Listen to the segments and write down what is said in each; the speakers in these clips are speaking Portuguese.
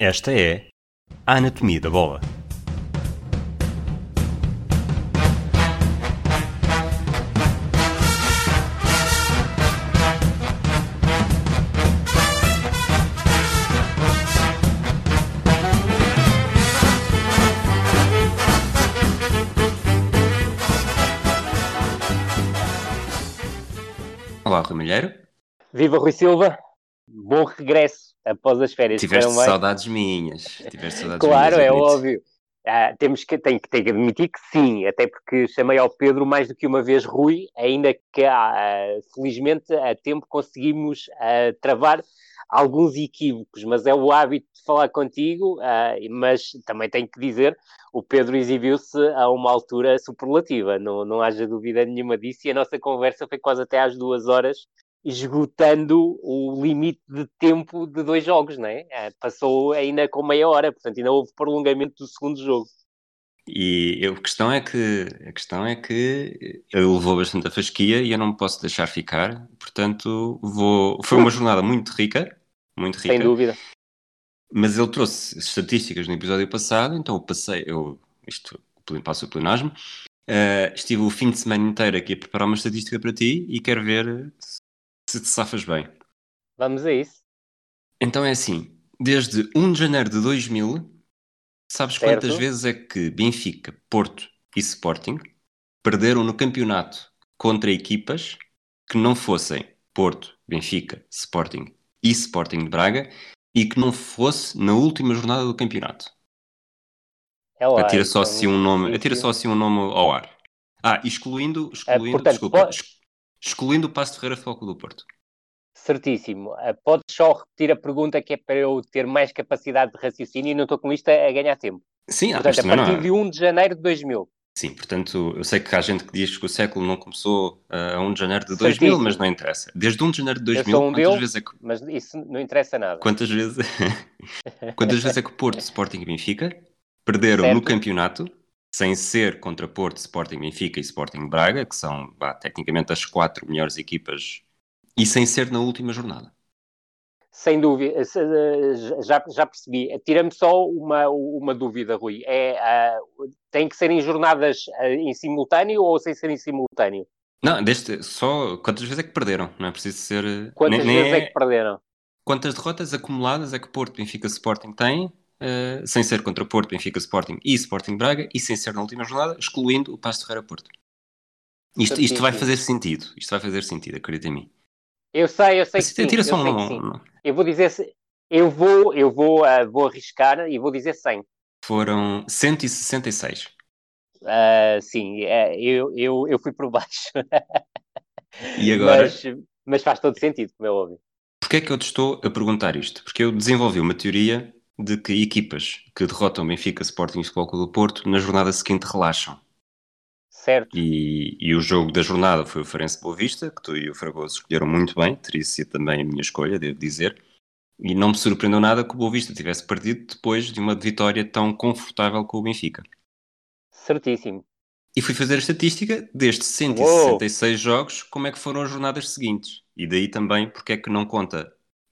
Esta é a Anatomia da Bola. Olá, Rui Malheiro. Viva Rui Silva, bom regresso após as férias. Tiveste saudades minhas. Tiveste saudades Claro, minhas, é admito. óbvio. Ah, temos que, que- tenho que admitir que sim, até porque chamei ao Pedro mais do que uma vez Rui, ainda que ah, felizmente a tempo conseguimos ah, travar alguns equívocos, mas é o hábito de falar contigo, ah, mas também tenho que dizer, o Pedro exibiu-se a uma altura superlativa, não, não haja dúvida nenhuma disso, e a nossa conversa foi quase até às duas horas, esgotando o limite de tempo de dois jogos, não é? Ah, Passou ainda com meia hora, portanto ainda houve prolongamento do segundo jogo. E eu- a questão é que a questão é que ele levou bastante a fasquia e eu não me posso deixar ficar. Portanto, vou. Foi uma jornada muito rica, muito rica. Sem dúvida. Mas ele trouxe estatísticas no episódio passado, então eu passei, eu, isto passo o plenasmo, eh, estive o fim de semana inteiro aqui a preparar uma estatística para ti e quero ver se te safas bem. Vamos a isso. Então é assim, desde 1 de janeiro de 2000, sabes Certo. quantas vezes é que Benfica, Porto e Sporting perderam no campeonato contra equipas que não fossem Porto, Benfica, Sporting e Sporting de Braga e que não fosse na última jornada do campeonato? É lá, Atira só então, assim um nome, atira só assim um nome ao ar. Ah, excluindo, excluindo, portanto, desculpa, pode- excluindo o Passo Ferreira Foco do Porto. Certíssimo. Ah, Podes só repetir a pergunta que é para eu ter mais capacidade de raciocínio e não estou com isto a, ganhar tempo. Sim, Portanto, a não partir é- de 1 de janeiro de 2000. Sim, portanto, eu sei que há gente que diz que o século não começou ah, a 1 de janeiro de Certíssimo. 2000, mas não interessa. Desde 1 de janeiro de 2000, sou um quantas, deles. vezes é que, Mas isso não interessa nada. quantas, vezes, quantas vezes é que Porto, Sporting e Benfica perderam Certo. no campeonato, sem ser contra Porto, Sporting, Benfica e Sporting Braga, que são vá, tecnicamente as quatro melhores equipas, e sem ser na última jornada? Sem dúvida. Se- eh, Já, já percebi. Tira-me só uma, uma dúvida, Rui. É, ah, tem que ser em jornadas ah, em simultâneo ou sem ser em simultâneo? Não, deste, só quantas vezes é que perderam? Não é preciso ser. Quantas nem- nem vezes é que perderam? Quantas derrotas acumuladas é que Porto, Benfica, Sporting têm, eh, sem ser contra Porto, Benfica, Sporting e Sporting Braga, e sem ser na última jornada, excluindo o Passo Ferreira Porto. Isto, isto vai fazer sentido. Isto vai fazer sentido, acredita em mim. Eu sei, eu sei que sim. tira eu só sei um, sim. um- Eu vou dizer, eu vou, eu vou, ah, vou arriscar e vou dizer 100. Foram 166. Ah, sim, é, eu, eu, eu fui por baixo. E agora, Mas, mas faz todo sentido, como é óbvio. porquê é que eu te estou a perguntar isto? Porque eu desenvolvi uma teoria de que equipas que derrotam Benfica, Sporting e Futebol Clube do Porto, na jornada seguinte relaxam.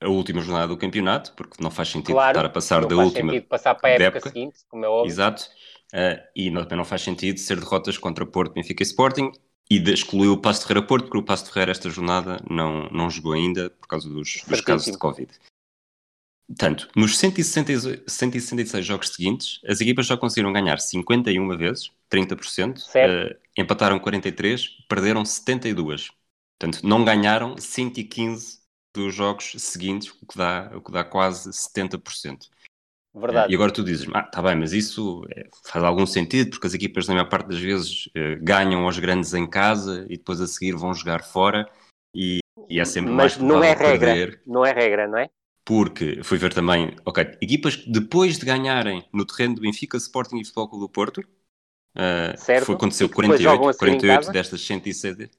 A minha escolha, devo dizer. Não me surpreendeu nada que o Boa Vista tivesse perdido depois de uma vitória tão confortável com o Benfica. Certíssimo. Fui fazer a estatística destes 166 jogos, como que foram as jornadas seguintes. Daí também porque que não conta a última jornada do campeonato, porque não faz sentido Claro, estar a passar não da faz última sentido passar para a época, época. seguinte, como é óbvio. Exato. Uh, e não, também não faz sentido ser derrotas contra Porto, Benfica e Sporting e de excluir o Passo de Ferreira Porto, porque o Passo de Ferreira esta jornada não, não jogou ainda por causa dos, dos casos de Covid. Portanto, nos 166, 166 jogos seguintes, as equipas já conseguiram ganhar 51 vezes, 30%, Certo. uh, empataram 43, perderam 72. Portanto, não ganharam 115 dos jogos seguintes, o que dá, o que dá quase 70%. Verdade. E agora tu dizes, ah, tá bem, mas isso eh, faz algum sentido, porque as equipas, na maior parte das vezes, eh, ganham aos grandes em casa e depois a seguir vão jogar fora e, e é sempre mais Mas não é regra. perder, Não é regra, não é? porque fui ver também, ok, equipas que depois de ganharem no terreno do Benfica, Sporting e Futebol Clube do Porto, eh, Certo. foi aconteceu E que depois 48, jogam a seguir em 48 casa. destas 107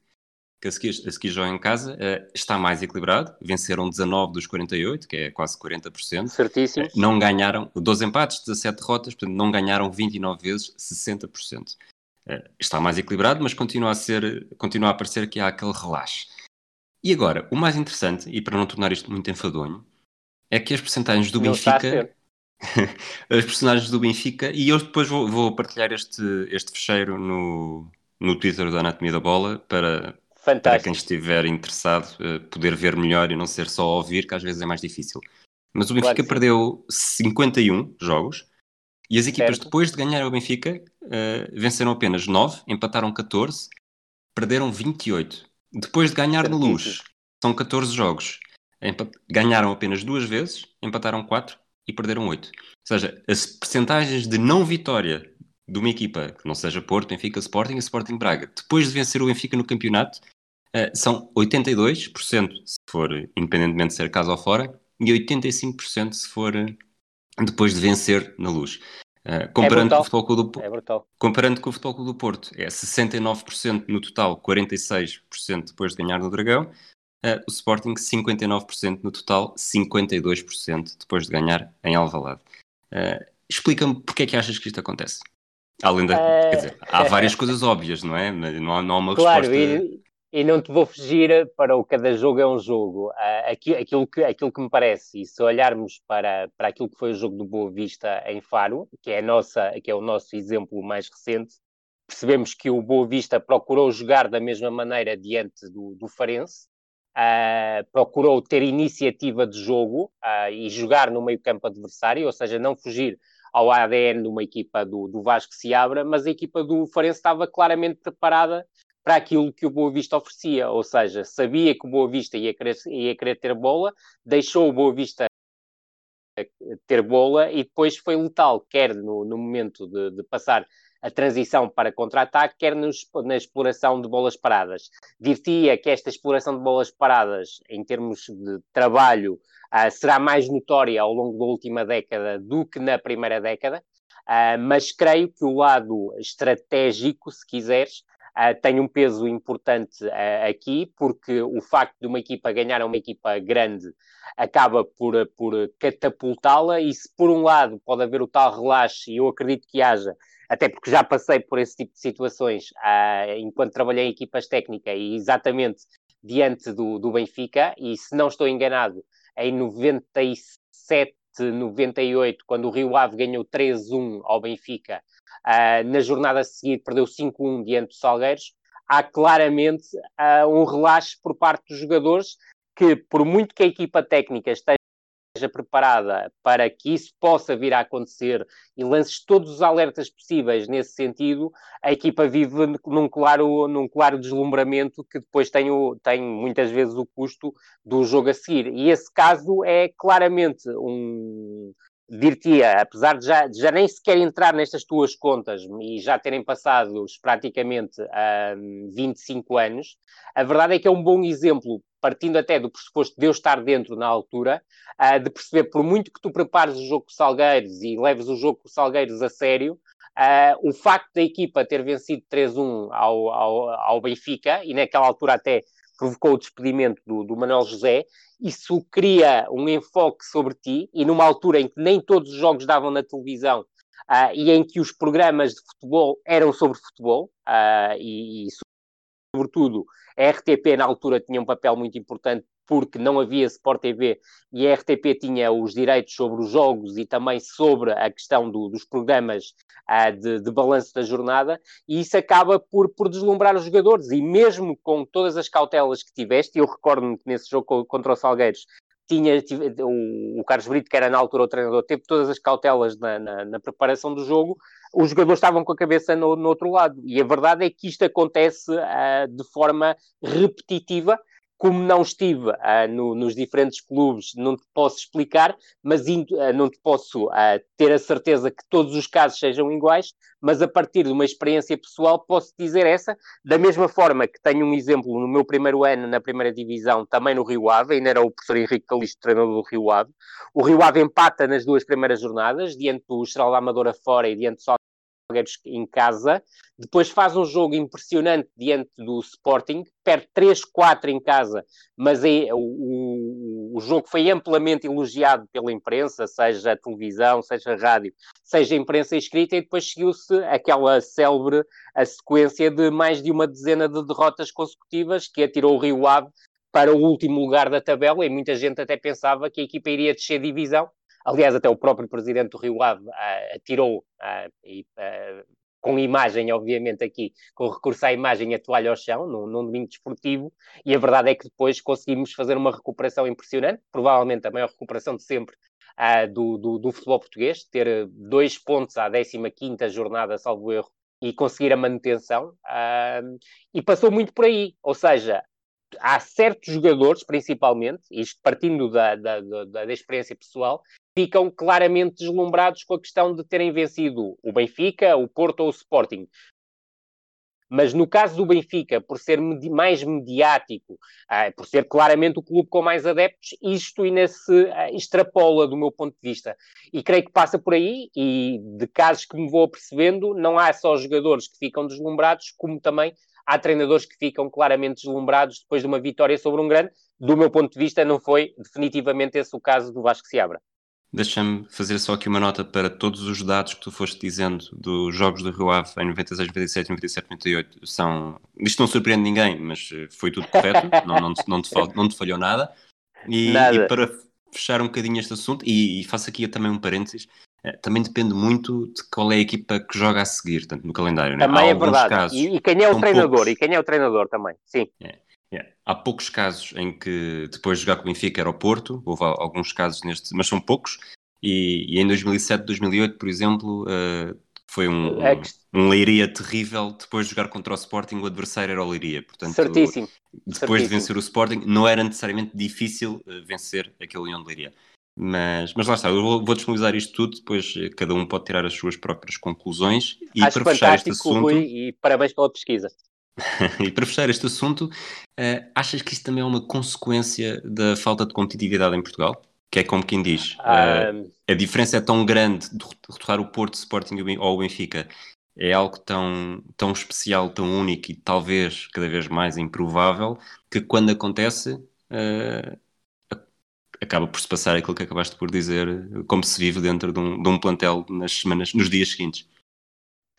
que a seguir, a seguir jogam em casa, eh, está mais equilibrado, venceram 19 dos 48, que é quase 40%, Certíssimo. não ganharam 12 empates, 17 derrotas, portanto não ganharam 29 vezes, 60%. Eh, Está mais equilibrado, mas continua a ser, continua a parecer que há aquele relaxe. E agora, o mais interessante, e para não tornar isto muito enfadonho, é que as percentagens do Não Benfica as personagens do Benfica e eu depois vou, vou partilhar este, este fecheiro no, no Twitter da Anatomia da Bola para, para quem estiver interessado uh, poder ver melhor e não ser só ouvir, que às vezes é mais difícil. Mas o Benfica claro perdeu 51 jogos e as equipas, certo. depois de ganhar o Benfica, uh, venceram apenas 9, empataram 14, perderam 28. Depois de ganhar no Luz, são 14 jogos. Ganharam apenas duas vezes, empataram 4 e perderam 8. Ou seja, as percentagens de não vitória de uma equipa que não seja Porto, Benfica, Sporting e Sporting Braga, depois de vencer o Benfica no campeonato, uh, são 82% se for independentemente de ser casa ou fora e 85% se for uh, depois de vencer na luz. Uh, comparando, é com o Futebol Clube do, é comparando com o Futebol Clube do Porto, é 69% no total, 46% depois de ganhar no Dragão, Uh, o Sporting 59% no total, 52% depois de ganhar em Alvalade. Uh, Explica-me porque é que achas que isto acontece? Além da, uh... quer dizer, há várias coisas óbvias, não é? Não há, não há uma claro, resposta... E, não te vou fugir para o cada jogo é um jogo. Uh, aquilo, aquilo, que, aquilo que me parece, e se olharmos para, para aquilo que foi o jogo do Boa Vista em Faro, que é, nossa, que é o nosso exemplo mais recente, percebemos que o Boa Vista procurou jogar da mesma maneira diante do, do Farense, uh, procurou ter iniciativa de jogo uh, e jogar no meio campo adversário, ou seja, não fugir ao ADN de uma equipa do, do Vasco se abra, mas a equipa do Farense estava claramente preparada para aquilo que o Boa Vista oferecia, ou seja, sabia que o Boa Vista ia querer, ia querer ter bola, deixou o Boa Vista ter bola e depois foi letal, quer no, no momento de, de passar a transição para contra-ataque, quer nos, na exploração de bolas paradas. Dir-te-ia que esta exploração de bolas paradas, em termos de trabalho, uh, será mais notória ao longo da última década do que na primeira década, uh, mas creio que o lado estratégico, se quiseres, Uh, tem um peso importante uh, aqui, porque o facto de uma equipa ganhar a uma equipa grande acaba por, por catapultá-la, e se por um lado pode haver o tal relaxe, e eu acredito que haja, até porque já passei por esse tipo de situações uh, enquanto trabalhei em equipas técnicas e exatamente diante do, do Benfica, e se não estou enganado, em 97, 98, quando o Rio Ave ganhou 3-1 ao Benfica, uh, na jornada a seguir perdeu 5-1 diante dos Salgueiros, há claramente uh, um relaxe por parte dos jogadores que, por muito que a equipa técnica esteja esteja preparada para que isso possa vir a acontecer e lances todos os alertas possíveis nesse sentido, a equipa vive num claro, num claro deslumbramento que depois tem, o, tem muitas vezes o custo do jogo a seguir. E esse caso é claramente um, dir-te-ia, apesar de já, de já, nem sequer entrar nestas tuas contas e já terem passado praticamente um, 25 anos, a verdade é que é um bom exemplo, partindo até do pressuposto de eu estar dentro na altura, uh, de perceber, por muito que tu prepares o jogo com Salgueiros e leves o jogo com Salgueiros a sério, uh, o facto da equipa ter vencido 3-1 ao, ao, ao Benfica, e naquela altura até provocou o despedimento do, do Manuel José, isso cria um enfoque sobre ti, e numa altura em que nem todos os jogos davam na televisão, uh, e em que os programas de futebol eram sobre futebol, uh, e, e, sobretudo a RTP na altura tinha um papel muito importante porque não havia Sport TV e a RTP tinha os direitos sobre os jogos e também sobre a questão do, dos programas uh, de, de balanço da jornada, e isso acaba por, por deslumbrar os jogadores. E mesmo com todas as cautelas que tiveste, eu recordo-me que nesse jogo contra o Salgueiros tinha, o, Carlos Brito, que era na altura o treinador, teve todas as cautelas na, na, na preparação do jogo, os jogadores estavam com a cabeça no, no outro lado. E a verdade é que isto acontece uh, de forma repetitiva como não estive uh, no, nos diferentes clubes, não te posso explicar, mas uh, não te posso uh, ter a certeza que todos os casos sejam iguais, mas a partir de uma experiência pessoal posso dizer essa, da mesma forma que tenho um exemplo no meu primeiro ano na primeira divisão, também no Rio Ave, ainda era o professor Henrique Calixto, treinador do Rio Ave. O Rio Ave empata nas duas primeiras jornadas, diante do da Amadora fora e diante do Salgueiros em casa, depois faz um jogo impressionante diante do Sporting, perde 3-4 em casa, mas é, o, o, jogo foi amplamente elogiado pela imprensa, seja televisão, seja rádio, seja imprensa escrita, e depois seguiu-se aquela célebre a sequência de mais de uma dezena de derrotas consecutivas que atirou o Rio Ave para o último lugar da tabela, e muita gente até pensava que a equipa iria descer divisão, Aliás, até o próprio presidente do Rio Ave uh, atirou, uh, e, uh, com imagem, obviamente, aqui, com recurso à imagem, a toalha ao chão, num, num domingo desportivo, e a verdade é que depois conseguimos fazer uma recuperação impressionante, provavelmente a maior recuperação de sempre do, do, do, futebol português, ter dois pontos à 15ª jornada, salvo erro, e conseguir a manutenção, e passou muito por aí, ou seja, há certos jogadores, principalmente, isto partindo da, da, da, da, experiência pessoal, ficam claramente deslumbrados com a questão de terem vencido o Benfica, o Porto ou o Sporting. Mas no caso do Benfica, por ser mais mediático, ah, por ser claramente o clube com mais adeptos, isto ainda se ah, extrapola do meu ponto de vista. E creio que passa por aí, e de casos que me vou apercebendo, não há só jogadores que ficam deslumbrados, como também há treinadores que ficam claramente deslumbrados depois de uma vitória sobre um grande. Do meu ponto de vista, não foi definitivamente esse o caso do Vasco Seabra. Deixa-me fazer só aqui uma nota para todos os dados que tu foste dizendo dos jogos do Rio Ave em 96, 97, 97, 98. São... Isto não surpreende ninguém, mas eh, foi tudo correto, não, não, não, te, não te falhou nada. E, nada. e para fechar um bocadinho este assunto, e, e faço aqui também um parênteses, eh, também depende muito de qual é a equipa que joga a seguir, tanto no calendário. Também né? é verdade. Casos, e, e, quem é o treinador, poucos... e quem é o treinador também, sim. É, é. Há poucos casos em que depois de jogar com o Benfica era o Porto, houve alguns casos neste, mas são poucos, e, e em 2007, 2008, por exemplo, uh, foi um, é que... um, Leiria terrível. Depois de jogar contra o Sporting, o adversário era o Leiria. Portanto, Certíssimo. Depois Certíssimo. de vencer o Sporting, não era necessariamente difícil uh, vencer aquele Leão de Leiria. Mas, mas lá está, eu vou, vou disponibilizar isto tudo, depois eh, cada um pode tirar as suas próprias conclusões. E Acho para fechar este assunto. Rui, e parabéns pela pesquisa. e para fechar este assunto, uh, achas que isso também é uma consequência da falta de competitividade em Portugal? Que é como quem diz, uh, a diferença é tão grande de retornar o Porto, Sporting ou o Benfica, é algo tão, tão especial, tão único e talvez cada vez mais improvável, que quando acontece. Uh, acaba por se passar aquilo que acabaste por dizer, como se vive dentro de um, de um plantel nas semanas, nos dias seguintes.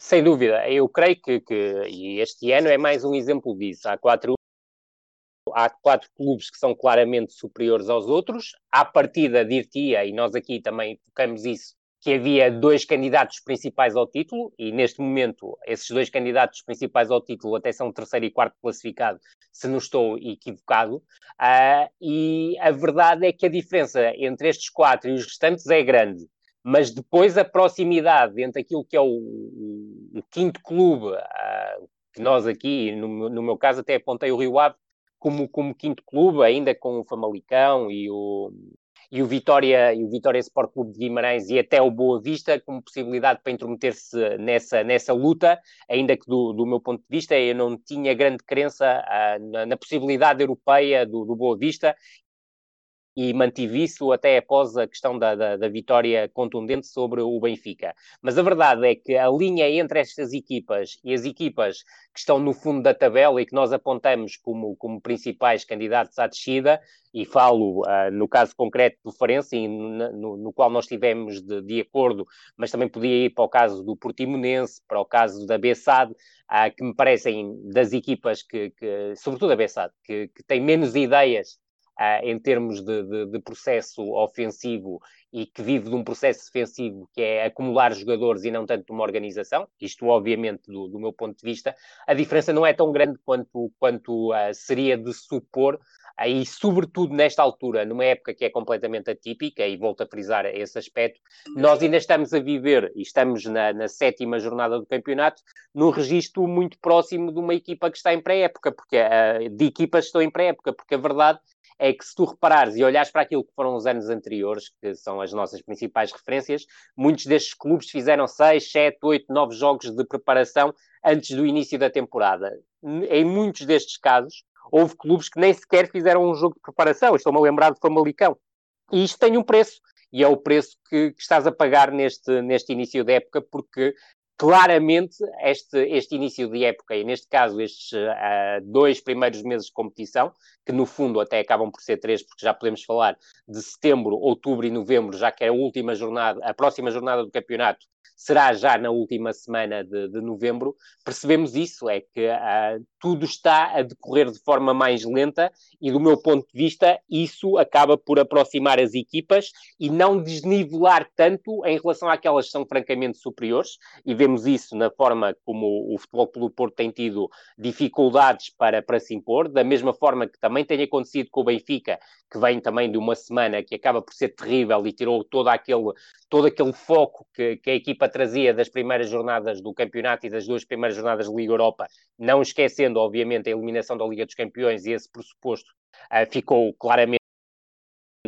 Sem dúvida, eu creio que, que, e este ano é mais um exemplo disso. Há quatro, há quatro clubes que são claramente superiores aos outros. À partida, dir-te-ia, e nós aqui também tocamos isso, que havia dois candidatos principais ao título, e neste momento esses dois candidatos principais ao título até são terceiro e quarto classificado, se não estou equivocado, uh, e a verdade é que a diferença entre estes quatro e os restantes é grande, mas depois a proximidade entre aquilo que é o, o, quinto clube, uh, que nós aqui, no, no, meu caso até apontei o Rio Ave como, como quinto clube, ainda com o Famalicão e o, e o Vitória e o Vitória Sport Clube de Guimarães e até o Boa Vista como possibilidade para intrometer-se nessa, nessa luta, ainda que do, do meu ponto de vista eu não tinha grande crença uh, na, na, possibilidade europeia do, do Boa Vista e mantive isso até após a questão da, da, da, vitória contundente sobre o Benfica. Mas a verdade é que a linha entre estas equipas e as equipas que estão no fundo da tabela e que nós apontamos como, como principais candidatos à descida, e falo uh, no caso concreto do Farense, no, no, qual nós estivemos de, de, acordo, mas também podia ir para o caso do Portimonense, para o caso da Bessade, uh, que me parecem das equipas que, que sobretudo a Bessade, que, que tem menos ideias uh, em termos de, de, de, processo ofensivo e que vive de um processo defensivo que é acumular jogadores e não tanto de uma organização, isto obviamente do, do meu ponto de vista, a diferença não é tão grande quanto, quanto uh, seria de supor, aí sobretudo nesta altura, numa época que é completamente atípica, e volto a frisar esse aspecto, nós ainda estamos a viver, e estamos na, na sétima jornada do campeonato, num registro muito próximo de uma equipa que está em pré-época, porque de equipas que estão em pré-época, porque a verdade é que se tu reparares e olhares para aquilo que foram os anos anteriores, que são as nossas principais referências, muitos destes clubes fizeram 6, 7, 8, 9 jogos de preparação antes do início da temporada. Em muitos destes casos, houve clubes que nem sequer fizeram um jogo de preparação. Estou-me a lembrar de Famalicão. E isto tem um preço. E é o preço que, que, estás a pagar neste, neste início da época, porque claramente este, este início de época, e neste caso estes uh, dois primeiros meses de competição, que no fundo até acabam por ser três, porque já podemos falar de setembro, outubro e novembro, já que é a última jornada, a próxima jornada do campeonato será já na última semana de, de novembro, percebemos isso, é que uh, tudo está a decorrer de forma mais lenta e, do meu ponto de vista, isso acaba por aproximar as equipas e não desnivelar tanto em relação àquelas que são francamente superiores, e vemos isso na forma como o Futebol Clube Porto tem tido dificuldades para, para se impor, da mesma forma que também tem acontecido com o Benfica, que vem também de uma semana que acaba por ser terrível e tirou todo aquele, todo aquele foco que, que a equipa trazia das primeiras jornadas do campeonato e das duas primeiras jornadas da Liga Europa, não esquecendo, obviamente, a eliminação da Liga dos Campeões e esse pressuposto uh, ficou claramente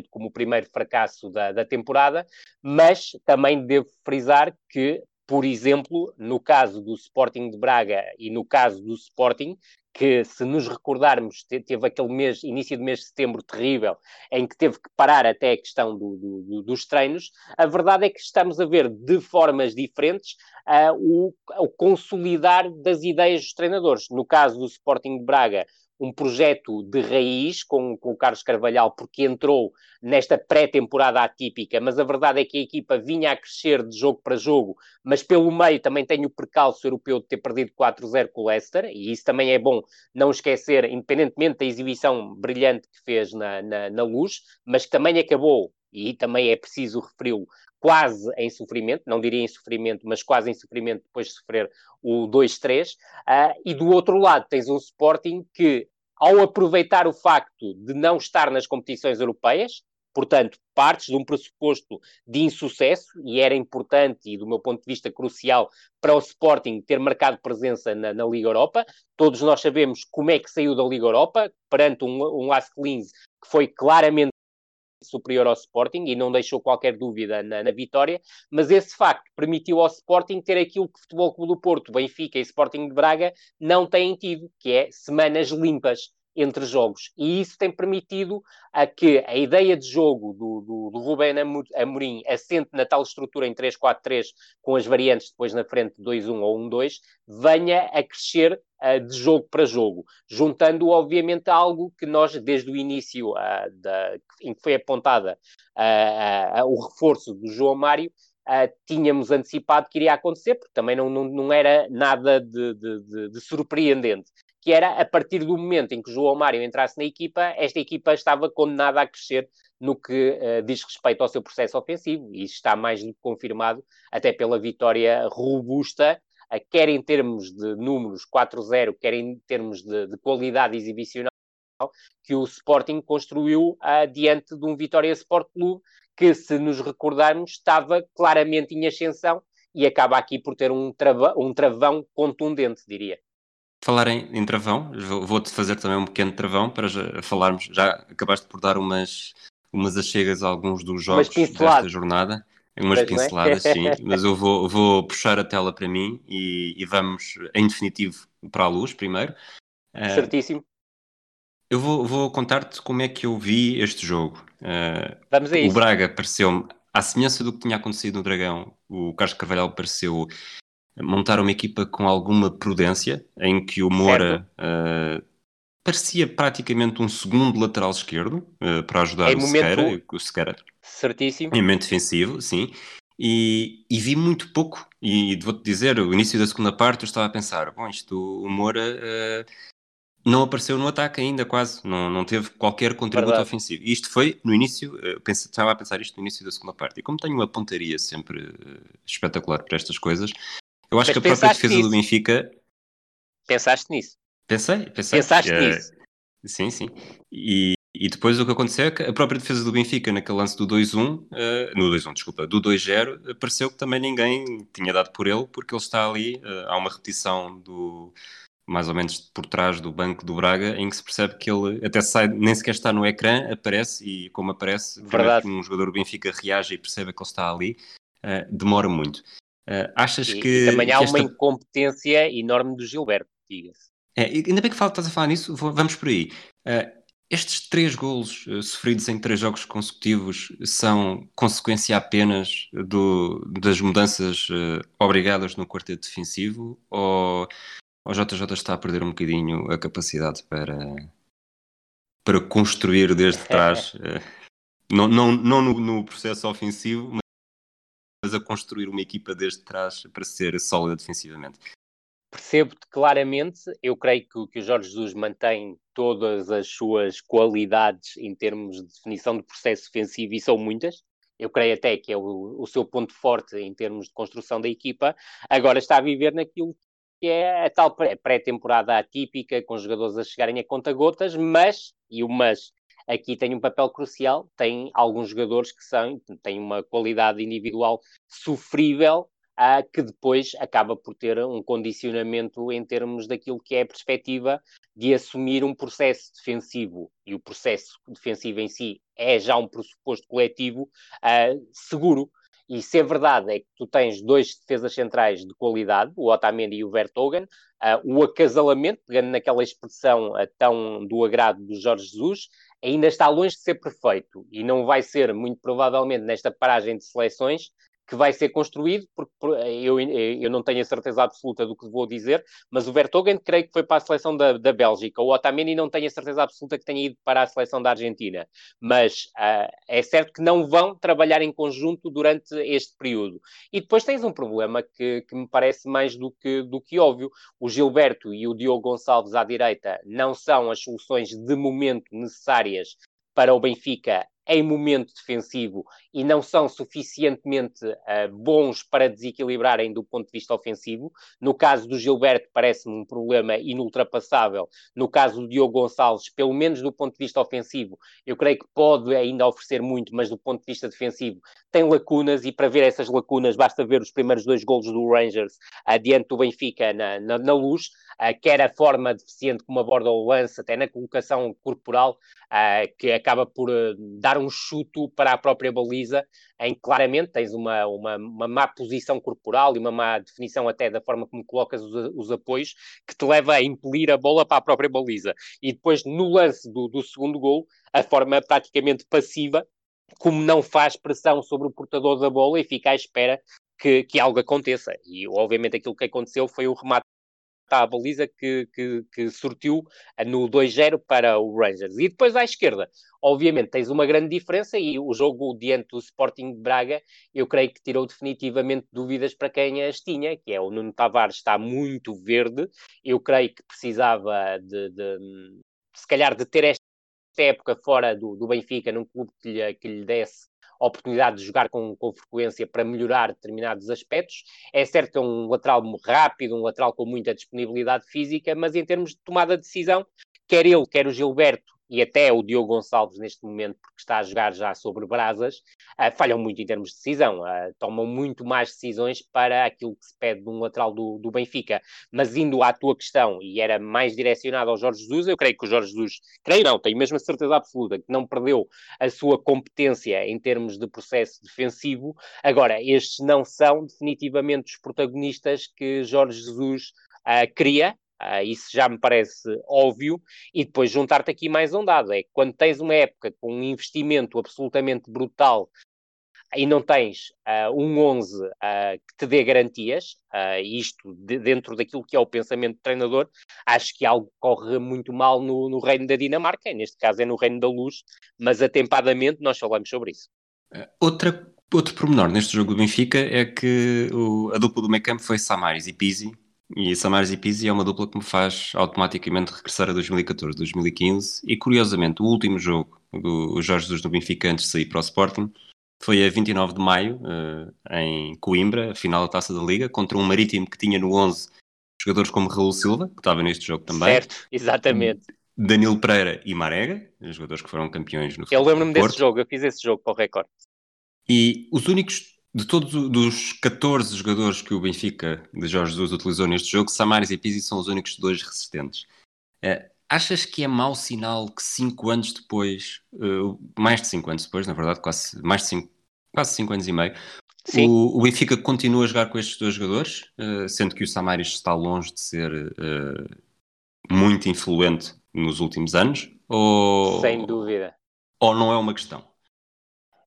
como o primeiro fracasso da, da temporada, mas também devo frisar que por exemplo, no caso do Sporting de Braga e no caso do Sporting, que se nos recordarmos, teve aquele mês, início do mês de setembro terrível, em que teve que parar até a questão do, do, dos treinos, a verdade é que estamos a ver de formas diferentes uh, o, o consolidar das ideias dos treinadores. No caso do Sporting de Braga, um projeto de raiz com, com o Carlos Carvalhal, porque entrou nesta pré-temporada atípica, mas a verdade é que a equipa vinha a crescer de jogo para jogo, mas pelo meio também tem o percalço europeu de ter perdido 4-0 com o Leicester, e isso também é bom não esquecer, independentemente da exibição brilhante que fez na, na, na luz, mas que também acabou, e também é preciso referi-lo, quase em sofrimento, não diria em sofrimento, mas quase em sofrimento depois de sofrer o 2-3. Uh, ah, e do outro lado tens um Sporting que, ao aproveitar o facto de não estar nas competições europeias, portanto, partes de um pressuposto de insucesso, e era importante e, do meu ponto de vista, crucial para o Sporting ter marcado presença na, na Liga Europa. Todos nós sabemos como é que saiu da Liga Europa, perante um, um Clins que foi claramente superior ao Sporting e não deixou qualquer dúvida na, na, vitória, mas esse facto permitiu ao Sporting ter aquilo que o Futebol Clube do Porto, Benfica e Sporting de Braga não têm tido, que é semanas limpas entre jogos. E isso tem permitido a que a ideia de jogo do, do, do Rubén Amorim assente na tal estrutura em 3-4-3, com as variantes depois na frente 2-1 ou 1-2, venha a crescer uh, de jogo para jogo, juntando obviamente algo que nós, desde o início uh, da, em que foi apontada uh, o reforço do João Mário, Uh, tínhamos antecipado que iria acontecer, porque também não, não, não era nada de, de, de, de, surpreendente que era a partir do momento em que João Mário entrasse na equipa, esta equipa estava condenada a crescer no que uh, diz respeito ao seu processo ofensivo, e está mais do que confirmado até pela vitória robusta, uh, quer em termos de números 4-0, quer em termos de, de, qualidade exibicional, que o Sporting construiu uh, diante de um Vitória Sport Clube que, se nos recordarmos, estava claramente em ascensão e acaba aqui por ter um, trava, um travão contundente, diria. Falar em, em travão, vou-te fazer também um pequeno travão para já falarmos. Já acabaste por dar umas, umas achegas a alguns dos jogos desta jornada. Umas pois pinceladas, é? sim. Mas eu vou, vou puxar a tela para mim e, e vamos, em definitivo, para a luz primeiro. Eh, Certíssimo. Uh, eu vou, vou contar-te como é que eu vi este jogo. Uh, vamos a isso. O Braga pareceu-me, à semelhança do que tinha acontecido no Dragão, o Carlos Carvalhal pareceu montar uma equipa com alguma prudência, em que o Moura uh, parecia praticamente um segundo lateral esquerdo uh, para ajudar o Sequeira, o Sequeira. Certíssimo. Em momento defensivo, sim. E, e vi muito pouco. E vou-te dizer, o início da segunda parte eu estava a pensar, bom, isto, o Moura uh, não apareceu no ataque ainda, quase. Não, não teve qualquer contributo Verdade. ofensivo. E isto foi no início, eu pensei, estava a pensar isto no início da segunda parte. E como tenho uma pontaria sempre espetacular para estas coisas, eu acho Mas que a própria defesa nisso. do Benfica. Pensaste nisso? Pensei, pensei. Pensaste uh, nisso? Sim, sim. E, e depois o que aconteceu é que a própria defesa do Benfica, naquele lance do 2-1, uh, eh, no 2-1, desculpa, do 2-0, pareceu que também ninguém tinha dado por ele, porque ele está ali, uh, há uma repetição do mais ou menos por trás do banco do Braga, em que se percebe que ele até sai, nem sequer está no ecrã, aparece, e como aparece, Verdade. um jogador do Benfica reage e percebe que ele está ali, uh, demora muito. Uh, achas e, que. E também há uma esta... incompetência enorme do Gilberto, diga-se. É, ainda bem que estás a falar nisso, vamos por aí. Uh, estes três golos uh, sofridos em três jogos consecutivos são consequência apenas do, das mudanças obrigadas no quarteto defensivo ou o JJ está a perder um bocadinho a capacidade para, para construir desde trás? não, não, não no, no processo ofensivo, a construir uma equipa desde trás para ser sólida defensivamente. Percebo-te claramente, eu creio que, que o Jorge Jesus mantém todas as suas qualidades em termos de definição de processo defensivo e são muitas, eu creio até que é o, o, seu ponto forte em termos de construção da equipa, agora está a viver naquilo que é a tal pré-temporada atípica, com jogadores a chegarem a conta-gotas, mas, e o mas aqui tem um papel crucial, tem alguns jogadores que são, têm uma qualidade individual sofrível, uh, que depois acaba por ter um condicionamento em termos daquilo que é a perspectiva de assumir um processo defensivo, e o processo defensivo em si é já um pressuposto coletivo uh, seguro, e se é verdade é que tu tens dois defesas centrais de qualidade, o Otamendi e o Vertogen, uh, o acasalamento, pegando naquela expressão uh, tão do agrado do Jorge Jesus, ainda está longe de ser perfeito e não vai ser, muito provavelmente, nesta paragem de seleções, que vai ser construído, porque eu, eu não tenho a certeza absoluta do que vou dizer, mas o Vertogen creio que foi para a seleção da, da Bélgica, o Otamendi não tenho a certeza absoluta que tenha ido para a seleção da Argentina, mas uh, é certo que não vão trabalhar em conjunto durante este período. E depois tens um problema que, que me parece mais do que, do que óbvio, o Gilberto e o Diogo Gonçalves à direita não são as soluções de momento necessárias para o Benfica em momento defensivo e não são suficientemente uh, bons para desequilibrarem do ponto de vista ofensivo. No caso do Gilberto, parece-me um problema inultrapassável. No caso do Diogo Gonçalves, pelo menos do ponto de vista ofensivo, eu creio que pode ainda oferecer muito, mas do ponto de vista defensivo tem lacunas e para ver essas lacunas basta ver os primeiros dois golos do Rangers adiante do Benfica na, na, na luz, uh, quer a forma deficiente como aborda o lance, até na colocação corporal, uh, que acaba por uh, dar um chuto para a própria baliza, em que claramente tens uma, uma, uma má posição corporal e uma má definição até da forma como colocas os, os apoios, que te leva a impelir a bola para a própria baliza. E depois, no lance do, do segundo gol, a forma praticamente passiva, como não faz pressão sobre o portador da bola e fica à espera que, que algo aconteça. E obviamente aquilo que aconteceu foi o remate à baliza que, que, que sortiu no 2-0 para o Rangers. E depois à esquerda, obviamente tens uma grande diferença e o jogo diante do Sporting de Braga, eu creio que tirou definitivamente dúvidas para quem as tinha, que é o Nuno Tavares está muito verde, eu creio que precisava de, de se calhar de ter esta época fora do, do Benfica, num clube que lhe, que lhe desse oportunidade de jogar com, com frequência para melhorar determinados aspectos. É certo que é um lateral rápido, um lateral com muita disponibilidade física, mas em termos de tomada de decisão, quer ele, quer o Gilberto, e até o Diogo Gonçalves neste momento, porque está a jogar já sobre brasas, uh, falham muito em termos de decisão, uh, tomam muito mais decisões para aquilo que se pede de um lateral do, do Benfica. Mas indo à tua questão, e era mais direcionado ao Jorge Jesus, eu creio que o Jorge Jesus, creio não, tenho mesmo a certeza absoluta que não perdeu a sua competência em termos de processo defensivo. Agora, estes não são definitivamente os protagonistas que Jorge Jesus uh, cria, Uh, isso já me parece óbvio, e depois juntar-te aqui mais um dado: é que quando tens uma época com um investimento absolutamente brutal e não tens uh, um 11 uh, que te dê garantias, isto de, dentro daquilo que é o pensamento do treinador, acho que algo corre muito mal no, no reino da Dinamarca, neste caso é no reino da luz, mas atempadamente nós falamos sobre isso. Outra, outro pormenor neste jogo do Benfica é que o, a dupla do meio campo foi Samaris e Pizzi, e Samaris e Pizzi é uma dupla que me faz automaticamente regressar a 2014, 2015. E curiosamente, o último jogo do Jorge Jesus no Benfica antes de sair para o Sporting foi a 29 de maio, uh, em Coimbra, a final da Taça da Liga, contra um Marítimo que tinha no 11 jogadores como Raul Silva, que estava neste jogo também. Certo, exatamente. Danilo Pereira e Marega, jogadores que foram campeões no Eu lembro-me desse jogo, eu fiz esse jogo para o recorde. E os únicos de todos os 14 jogadores que o Benfica de Jorge Jesus utilizou neste jogo, Samaris e Pizzi são os únicos dois resistentes. Uh, achas que é mau sinal que 5 anos depois, uh, mais de 5 anos depois, na verdade, quase mais de 5 quase cinco anos e meio, o, o, Benfica continua a jogar com estes dois jogadores, uh, sendo que o Samaris está longe de ser muito influente nos últimos anos? Ou, Sem dúvida. Ou não é uma questão?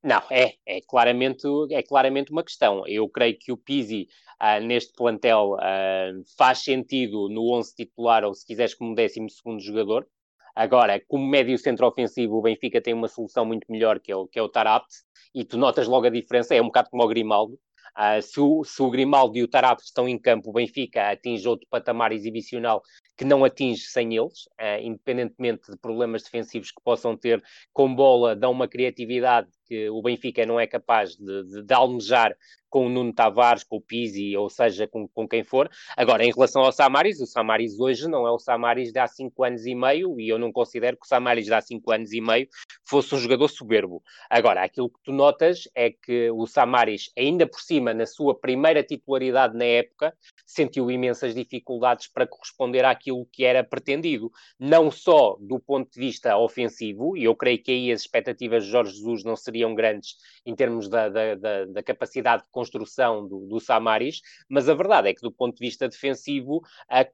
Não, é, é, claramente, é claramente uma questão. Eu creio que o Pizzi, uh, neste plantel, uh, faz sentido no 11 titular, ou se quiseres, como 12 jogador. Agora, como médio centro ofensivo, o Benfica tem uma solução muito melhor, que é o, que é o Tarapt, e tu notas logo a diferença, é um bocado como o Grimaldo. Uh, se, o, se o Grimaldo e o Tarap estão em campo, o Benfica atinge outro patamar exibicional que não atinge sem eles, independentemente de problemas defensivos que possam ter com bola, dão uma criatividade que o Benfica não é capaz de, de, de almejar com o Nuno Tavares, com o Pizzi, ou seja, com, com quem for. Agora, em relação ao Samaris, o Samaris hoje não é o Samaris de há cinco anos e meio, e eu não considero que o Samaris de há cinco anos e meio fosse um jogador soberbo. Agora, aquilo que tu notas é que o Samaris, ainda por cima, na sua primeira titularidade na época, sentiu imensas dificuldades para corresponder àquilo que era pretendido, não só do ponto de vista ofensivo, e eu creio que aí as expectativas de Jorge Jesus não seriam grandes em termos da, da, da, da capacidade de construção do, do Samaris, mas a verdade é que, do ponto de vista defensivo,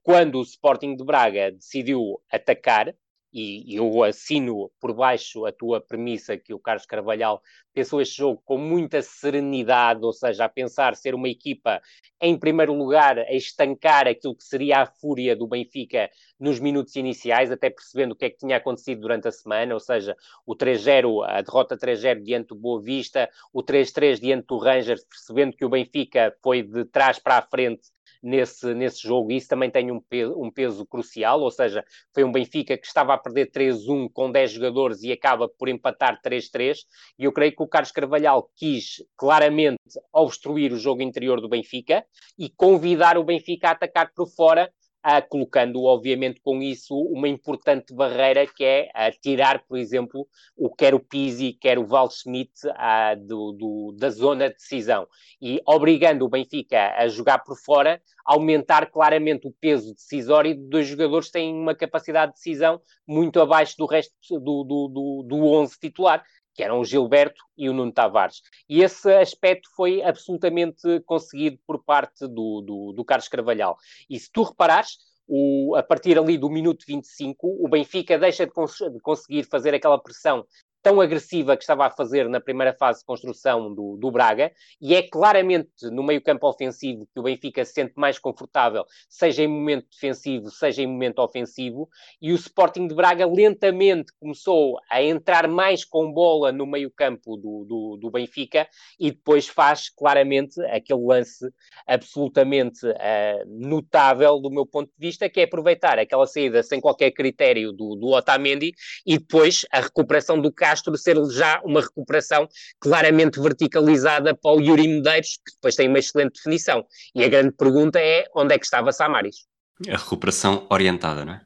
quando o Sporting de Braga decidiu atacar, e eu assino por baixo a tua premissa que o Carlos Carvalhal pensou este jogo com muita serenidade, ou seja, a pensar ser uma equipa, em primeiro lugar, a estancar aquilo que seria a fúria do Benfica nos minutos iniciais, até percebendo o que é que tinha acontecido durante a semana, ou seja, o 3-0, a derrota 3-0 diante do Boa Vista, o 3-3 diante do Rangers, percebendo que o Benfica foi de trás para a frente nesse, nesse jogo, e isso também tem um peso, um peso crucial, ou seja, foi um Benfica que estava a perder 3-1 com 10 jogadores e acaba por empatar 3-3, e eu creio que o Carlos Carvalhal quis claramente obstruir o jogo interior do Benfica e convidar o Benfica a atacar por fora uh, colocando, obviamente, com isso uma importante barreira que é uh, tirar, por exemplo, o quer o Pizzi, quer o Val Schmidt uh, do, do, da zona de decisão. E obrigando o Benfica a jogar por fora, aumentar claramente o peso decisório de dois jogadores que têm uma capacidade de decisão muito abaixo do resto do, do, do, do 11 titular que eram o Gilberto e o Nuno Tavares. E esse aspecto foi absolutamente conseguido por parte do, do, do Carlos Carvalhal. E se tu reparares, o, a partir ali do minuto 25, o Benfica deixa de, cons de conseguir fazer aquela pressão tão agressiva que estava a fazer na primeira fase de construção do, do Braga, e é claramente no meio-campo ofensivo que o Benfica se sente mais confortável, seja em momento defensivo, seja em momento ofensivo, e o Sporting de Braga lentamente começou a entrar mais com bola no meio-campo do, do, do, Benfica e depois faz claramente aquele lance absolutamente uh, notável do meu ponto de vista, que é aproveitar aquela saída sem qualquer critério do, do Otamendi e depois a recuperação do Castro ser já uma recuperação claramente verticalizada para o Yuri Medeiros, que depois tem uma excelente definição. E a grande pergunta é onde é que estava Samaris? A recuperação orientada, não é?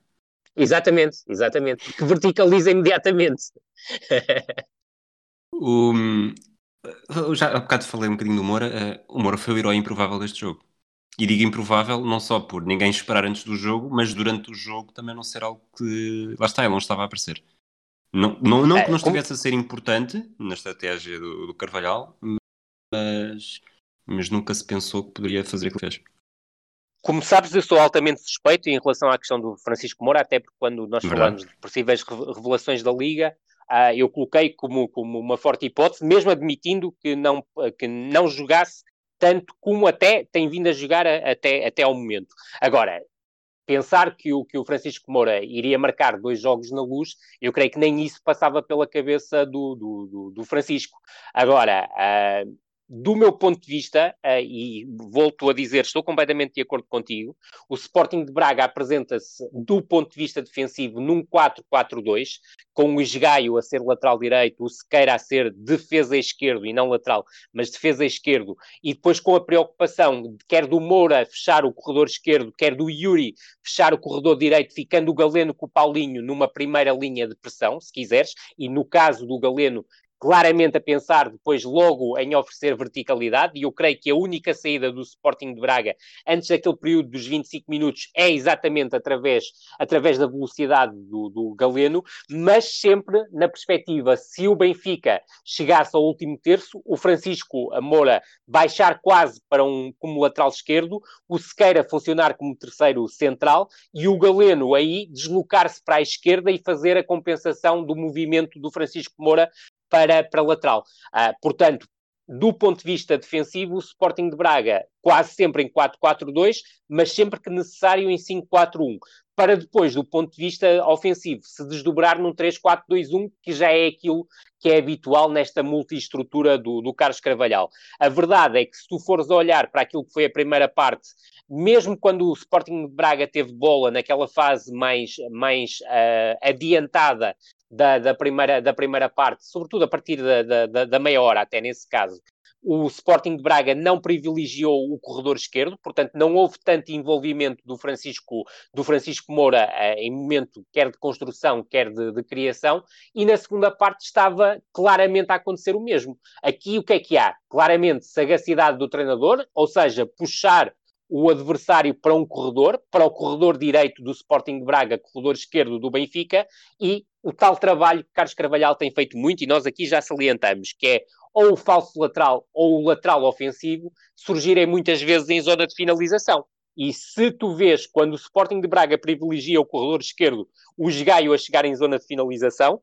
Exatamente, exatamente. Que verticaliza imediatamente. o, já há bocado falei um bocadinho do Moura. Uh, o Moura foi o herói improvável deste jogo. E digo improvável não só por ninguém esperar antes do jogo, mas durante o jogo também não ser algo que. Lá está, ele não estava a aparecer. Não, não, não que não estivesse como... a ser importante na estratégia do, do, Carvalhal, mas, mas nunca se pensou que poderia fazer aquilo que fez. Como sabes, eu sou altamente suspeito em relação à questão do Francisco Moura, até porque quando nós Verdade. falamos de possíveis revelações da Liga, uh, eu coloquei como, como uma forte hipótese, mesmo admitindo que não, que não jogasse tanto como até tem vindo a jogar a, até, até ao momento. Agora, pensar que o, que o Francisco Moura iria marcar dois jogos na luz, eu creio que nem isso passava pela cabeça do, do, do, do Francisco. Agora, uh, do meu ponto de vista, uh, e volto a dizer, estou completamente de acordo contigo, o Sporting de Braga apresenta-se, do ponto de vista defensivo, num 4-4-2, com o Esgaio a ser lateral direito, o Sequeira a ser defesa esquerdo e não lateral, mas defesa esquerdo, e depois com a preocupação quer do Moura fechar o corredor esquerdo, quer do Yuri fechar o corredor direito, ficando o Galeno com o Paulinho numa primeira linha de pressão, se quiseres, e no caso do Galeno, claramente a pensar depois logo em oferecer verticalidade, e eu creio que a única saída do Sporting de Braga antes daquele período dos 25 minutos é exatamente através, através da velocidade do, do Galeno, mas sempre na perspectiva, se o Benfica chegasse ao último terço, o Francisco Moura baixar quase para um como lateral esquerdo, o Sequeira funcionar como terceiro central e o Galeno aí deslocar-se para a esquerda e fazer a compensação do movimento do Francisco Moura para, para lateral. Uh, portanto, do ponto de vista defensivo, o Sporting de Braga quase sempre em 4-4-2, mas sempre que necessário em 5-4-1. para depois, do ponto de vista ofensivo, se desdobrar num 3-4-2-1, que já é aquilo que é habitual nesta multiestrutura do, do Carlos Carvalhal. A verdade é que se tu fores a olhar para aquilo que foi a primeira parte, mesmo quando o Sporting de Braga teve bola naquela fase mais, mais uh, adiantada da, da, primeira, da primeira parte, sobretudo a partir da, da, da meia hora, até nesse caso, o Sporting de Braga não privilegiou o corredor esquerdo, portanto não houve tanto envolvimento do Francisco, do Francisco Moura eh, em momento quer de construção, quer de, de, criação, e na segunda parte estava claramente a acontecer o mesmo. Aqui o que é que há? Claramente sagacidade do treinador, ou seja, puxar o adversário para um corredor, para o corredor direito do Sporting de Braga, corredor esquerdo do Benfica, e o tal trabalho que Carlos Carvalhal tem feito muito, e nós aqui já salientamos, que é ou o falso lateral ou o lateral ofensivo surgirem muitas vezes em zona de finalização. E se tu vês quando o Sporting de Braga privilegia o corredor esquerdo, o Gaio a chegar em zona de finalização,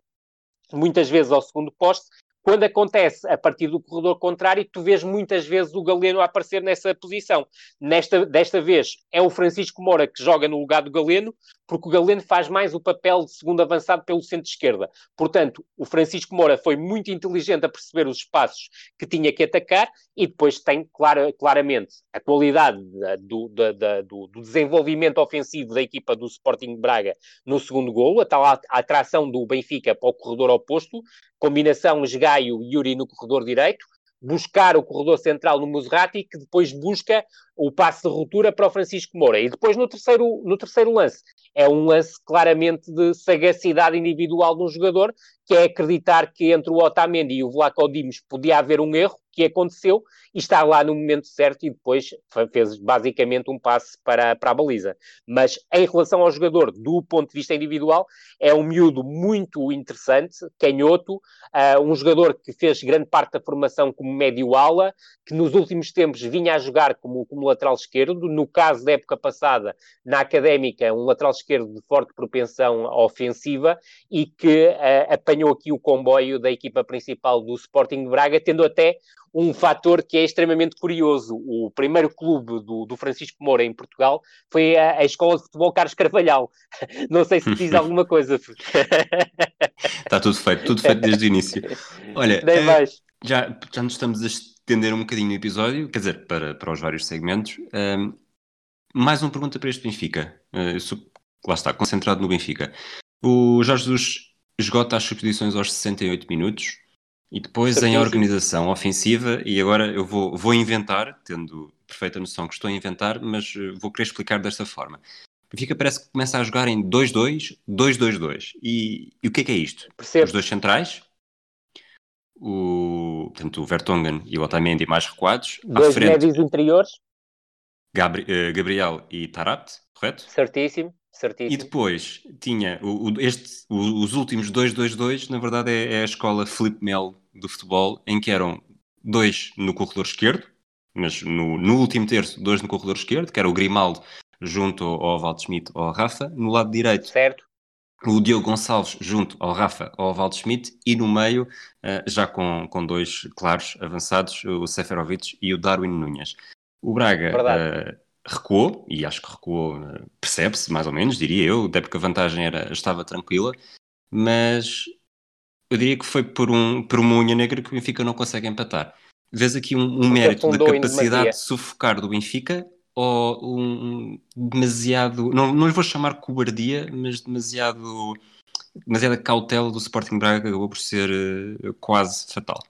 muitas vezes ao segundo poste, quando acontece a partir do corredor contrário, tu vês muitas vezes o Galeno aparecer nessa posição. Nesta, desta vez é o Francisco Moura que joga no lugar do Galeno, porque o Galeno faz mais o papel de segundo avançado pelo centro-esquerda. Portanto, o Francisco Moura foi muito inteligente a perceber os espaços que tinha que atacar e depois tem clara, claramente a qualidade do, do, do, desenvolvimento ofensivo da equipa do Sporting Braga no segundo golo, a tal atração do Benfica para o corredor oposto, combinação Esgaio-Yuri no corredor direito, buscar o corredor central no Muserati, que depois busca o passe de ruptura para o Francisco Moura. E depois no terceiro, no terceiro lance, é um lance claramente de sagacidade individual de um jogador, que é acreditar que entre o Otamendi e o Vlaco Dimos podia haver um erro, que aconteceu, e está lá no momento certo e depois fez basicamente um passe para, para a baliza. Mas em relação ao jogador, do ponto de vista individual, é um miúdo muito interessante, canhoto, uh, um jogador que fez grande parte da formação como médio-ala, que nos últimos tempos vinha a jogar como, como lateral esquerdo, no caso da época passada, na Académica, um lateral esquerdo de forte propensão ofensiva e que uh, apanhou aqui o comboio da equipa principal do Sporting de Braga, tendo até um fator que é extremamente curioso. O primeiro clube do, do Francisco Moura em Portugal foi a, a, Escola de Futebol Carlos Carvalhal. Não sei se diz alguma coisa. Está tudo feito, tudo feito desde o início. Olha, é, já, já nos estamos a estender um bocadinho no episódio, quer dizer, para, para os vários segmentos. Um, mais uma pergunta para este Benfica. Uh, eu sou, lá está, concentrado no Benfica. O Jorge Jesus esgota as substituições aos 68 minutos. E depois em organização ofensiva, e agora eu vou, vou inventar, tendo perfeita noção que estou a inventar, mas eh, vou querer explicar desta forma. Benfica parece que começa a jogar em 2-2, 2-2-2. E, e, o que é que é isto? Percebo. Os dois centrais, o, portanto, o Vertonghen e o Otamendi mais recuados. Dois frente, médios interiores. Gabri, uh, Gabriel e Tarat, correto? Certíssimo. Certíssimo. E depois tinha o, o, este, os últimos 2-2-2, na verdade é, é, a escola Flip Mel do futebol, em que eram dois no corredor esquerdo, mas no, no último terço, dois no corredor esquerdo, que era o Grimaldo junto ao Waldschmidt ou ao Rafa, no lado direito. Certo. O Diogo Gonçalves junto ao Rafa ou ao Waldschmidt e no meio, uh, já com, com dois claros avançados, o Seferovic e o Darwin Nunes. O Braga uh, recuou, e acho que recuou, uh, percebe-se mais ou menos, diria eu, até porque a vantagem era, estava tranquila, mas eu diria que foi por, um, por uma unha negra que o Benfica não consegue empatar. Vês aqui um, um mérito da capacidade de sufocar do Benfica ou um demasiado, não, não lhe vou chamar cobardia, mas demasiado demasiada cautela do Sporting Braga acabou por ser uh, quase fatal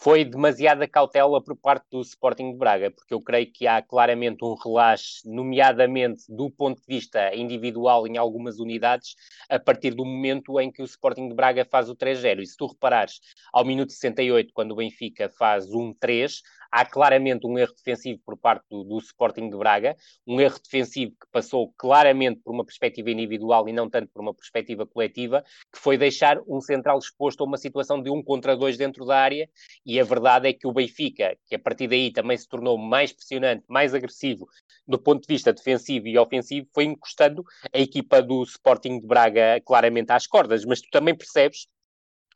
foi demasiada cautela por parte do Sporting de Braga, porque eu creio que há claramente um relaxe, nomeadamente do ponto de vista individual em algumas unidades, a partir do momento em que o Sporting de Braga faz o 3-0. E se tu reparares, ao minuto 68, quando o Benfica faz 1-3, há claramente um erro defensivo por parte do, do, Sporting de Braga, um erro defensivo que passou claramente por uma perspectiva individual e não tanto por uma perspectiva coletiva, que foi deixar um central exposto a uma situação de um contra dois dentro da área, e a verdade é que o Benfica, que a partir daí também se tornou mais pressionante, mais agressivo do ponto de vista defensivo e ofensivo, foi encostando a equipa do Sporting de Braga claramente às cordas, mas tu também percebes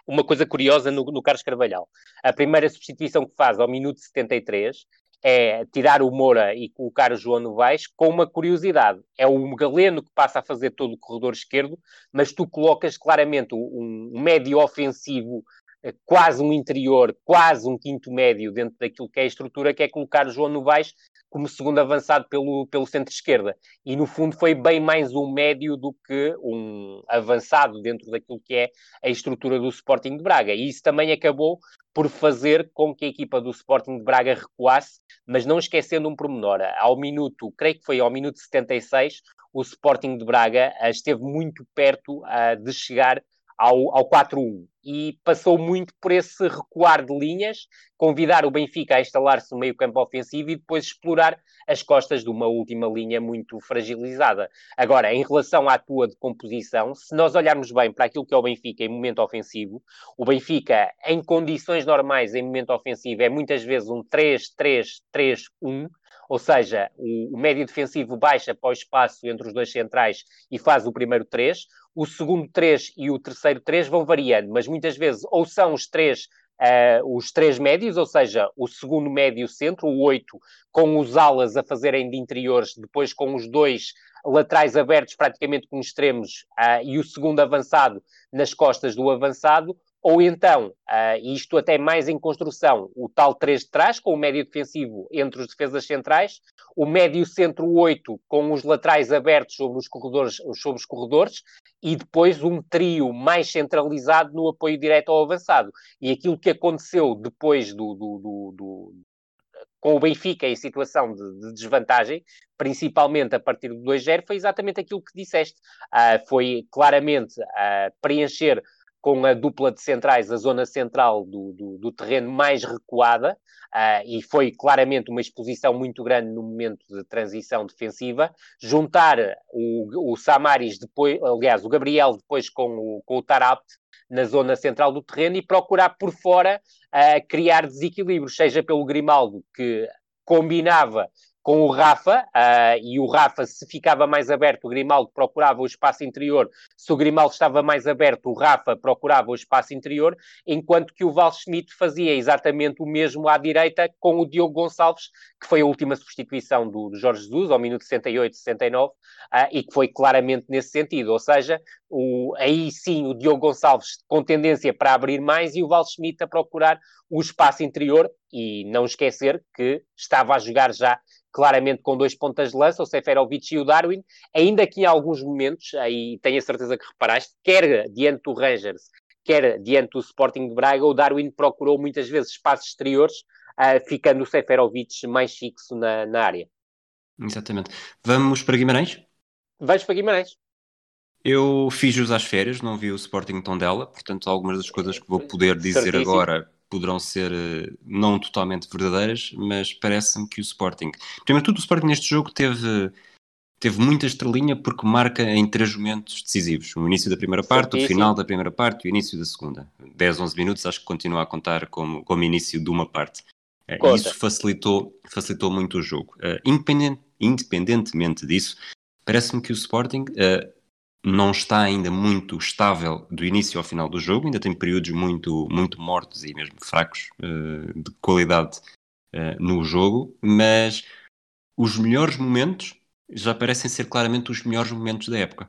uma coisa curiosa no, no Carlos Carvalhal. A primeira substituição que faz ao minuto 73 é tirar o Moura e colocar o João Novaes com uma curiosidade. É o Galeno que passa a fazer todo o corredor esquerdo, mas tu colocas claramente um, um médio ofensivo eh, quase um interior, quase um quinto médio dentro daquilo que é a estrutura, que é colocar o João Novaes como segundo avançado pelo, pelo centro-esquerda. E, no fundo, foi bem mais um médio do que um avançado dentro daquilo que é a estrutura do Sporting de Braga. E isso também acabou por fazer com que a equipa do Sporting de Braga recuasse, mas não esquecendo um pormenor. Ao minuto, creio que foi ao minuto 76, o Sporting de Braga eh, esteve muito perto uh, de chegar ao, ao 4-1 e passou muito por esse recuar de linhas, convidar o Benfica a instalar-se no meio campo ofensivo e depois explorar as costas de uma última linha muito fragilizada. Agora, em relação à tua decomposição, se nós olharmos bem para aquilo que é o Benfica em momento ofensivo, o Benfica, em condições normais, em momento ofensivo, é muitas vezes um 3-3-3-1, ou seja, o, o médio defensivo baixa para o espaço entre os dois centrais e faz o primeiro 3 o segundo 3 e o terceiro 3 vão variando, mas muitas vezes ou são os três Uh, os três médios, ou seja, o segundo médio centro, o 8, com os alas a fazerem de interiores, depois com os dois laterais abertos praticamente com extremos uh, e o segundo avançado nas costas do avançado, ou então, uh, isto até mais em construção, o tal 3 de trás, com o médio defensivo entre os defesas centrais, o médio centro 8 com os laterais abertos sobre os corredores, sobre os corredores e depois um trio mais centralizado no apoio direto ao avançado. E aquilo que aconteceu depois do, do, do, do com o Benfica em situação de, de, desvantagem, principalmente a partir do 2-0, foi exatamente aquilo que disseste. Uh, foi claramente uh, preencher com a dupla de centrais, a zona central do, do, do terreno mais recuada, uh, e foi claramente uma exposição muito grande no momento de transição defensiva. Juntar o, o Samaris depois, aliás, o Gabriel depois com o, com o Tarapt na zona central do terreno e procurar por fora uh, criar desequilíbrios, seja pelo Grimaldo, que combinava com o Rafa, uh, e o Rafa, se ficava mais aberto, o Grimaldo procurava o espaço interior, se o Grimaldo estava mais aberto, o Rafa procurava o espaço interior, enquanto que o Val Schmidt fazia exatamente o mesmo à direita com o Diogo Gonçalves, que foi a última substituição do, do Jorge Jesus, ao minuto 68, 69, uh, e que foi claramente nesse sentido, ou seja, o, aí sim o Diogo Gonçalves com tendência para abrir mais e o Val Schmidt a procurar o espaço interior, e não esquecer que estava a jogar já claramente com dois pontas de lança, o Seferovic e o Darwin, ainda que em alguns momentos, aí tenho a certeza que reparaste, quer diante do Rangers, quer diante do Sporting de Braga, o Darwin procurou muitas vezes espaços exteriores, uh, ficando o Seferovic mais fixo na, na área. Exatamente. Vamos para Guimarães? Vamos para Guimarães. Eu fiz jus às férias, não vi o Sporting Tondela, portanto algumas das coisas que vou poder dizer Certíssimo. agora poderão ser eh, não totalmente verdadeiras, mas parece-me que o Sporting. Primeiro tudo, o Sporting neste jogo teve, teve muita estrelinha porque marca em três momentos decisivos: o início da primeira parte, Certíssimo. o final da primeira parte e o início da segunda. 10, 11 minutos, acho que continua a contar como, como início de uma parte. Eh, e isso facilitou, facilitou muito o jogo. Uh, independent, independentemente disso, parece-me que o Sporting. Não está ainda muito estável do início ao final do jogo, ainda tem períodos muito, muito mortos e mesmo fracos uh, de qualidade uh, no jogo, mas os melhores momentos já parecem ser claramente os melhores momentos da época.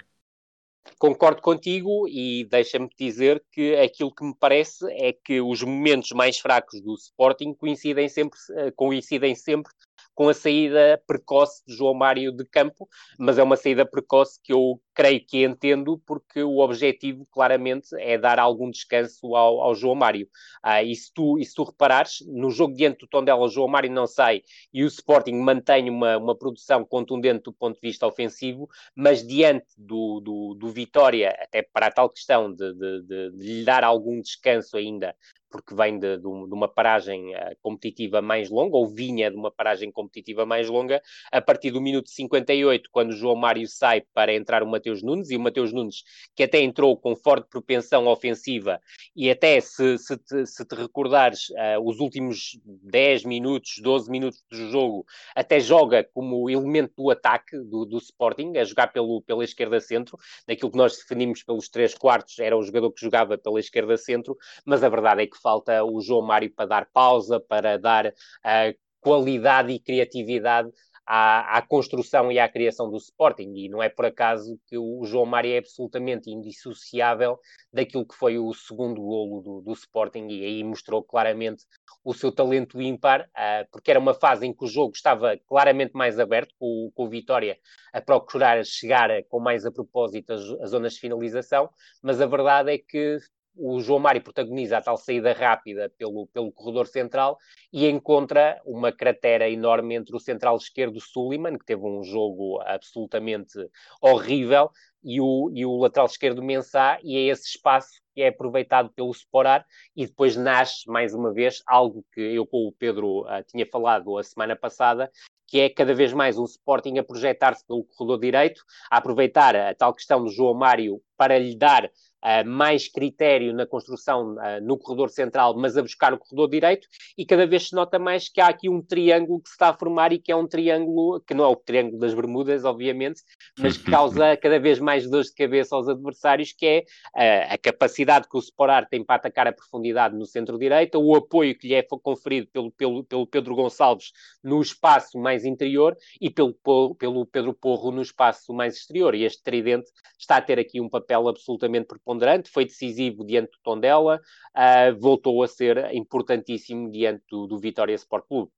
Concordo contigo e deixa-me dizer que aquilo que me parece é que os momentos mais fracos do Sporting coincidem sempre, eh, coincidem sempre com a saída precoce de João Mário de campo, mas é uma saída precoce que eu creio que entendo, porque o objetivo claramente é dar algum descanso ao, ao João Mário. Ah, e, se tu, e se tu reparares, no jogo diante do Tondela, o João Mário não sai e o Sporting mantém uma, uma produção contundente do ponto de vista ofensivo, mas diante do, do, do Vitória, até para a tal questão de, de, de, de lhe dar algum descanso ainda porque vem de, de, uma paragem uh, competitiva mais longa, ou vinha de uma paragem competitiva mais longa, a partir do minuto 58, quando o João Mário sai para entrar o Mateus Nunes, e o Mateus Nunes, que até entrou com forte propensão ofensiva, e até se, se, te, se te recordares uh, os últimos 10 minutos, 12 minutos do jogo, até joga como elemento do ataque do, do Sporting, a jogar pelo, pela esquerda centro, daquilo que nós definimos pelos três quartos, era o jogador que jogava pela esquerda centro, mas a verdade é que falta o João Mário para dar pausa, para dar uh, qualidade e criatividade à, à, construção e à criação do Sporting, e não é por acaso que o João Mário é absolutamente indissociável daquilo que foi o segundo golo do, do Sporting, e aí mostrou claramente o seu talento ímpar, uh, porque era uma fase em que o jogo estava claramente mais aberto, com, com o Vitória a procurar chegar com mais a propósito as zonas de finalização, mas a verdade é que o João Mário protagoniza a tal saída rápida pelo, pelo corredor central e encontra uma cratera enorme entre o central esquerdo Suleiman, que teve um jogo absolutamente horrível, e o, e o lateral esquerdo Mensah, e é esse espaço que é aproveitado pelo Sporar, e depois nasce, mais uma vez, algo que eu com o Pedro uh, tinha falado a semana passada, que é cada vez mais um Sporting a projetar-se pelo corredor direito, a aproveitar a tal questão do João Mário para lhe dar uh, mais critério na construção uh, no corredor central, mas a buscar o corredor direito, e cada vez se nota mais que há aqui um triângulo que se está a formar e que é um triângulo, que não é o triângulo das Bermudas, obviamente, mas que causa cada vez mais dores de cabeça aos adversários, que é uh, a capacidade que o Sporar tem para atacar a profundidade no centro-direita, o apoio que lhe é conferido pelo, pelo, pelo Pedro Gonçalves no espaço mais interior e pelo, pelo Pedro Porro no espaço mais exterior. E este tridente está a ter aqui um papel absolutamente preponderante foi decisivo diante do Tondela, uh, voltou a ser importantíssimo diante do, do Vitória Sport Clube.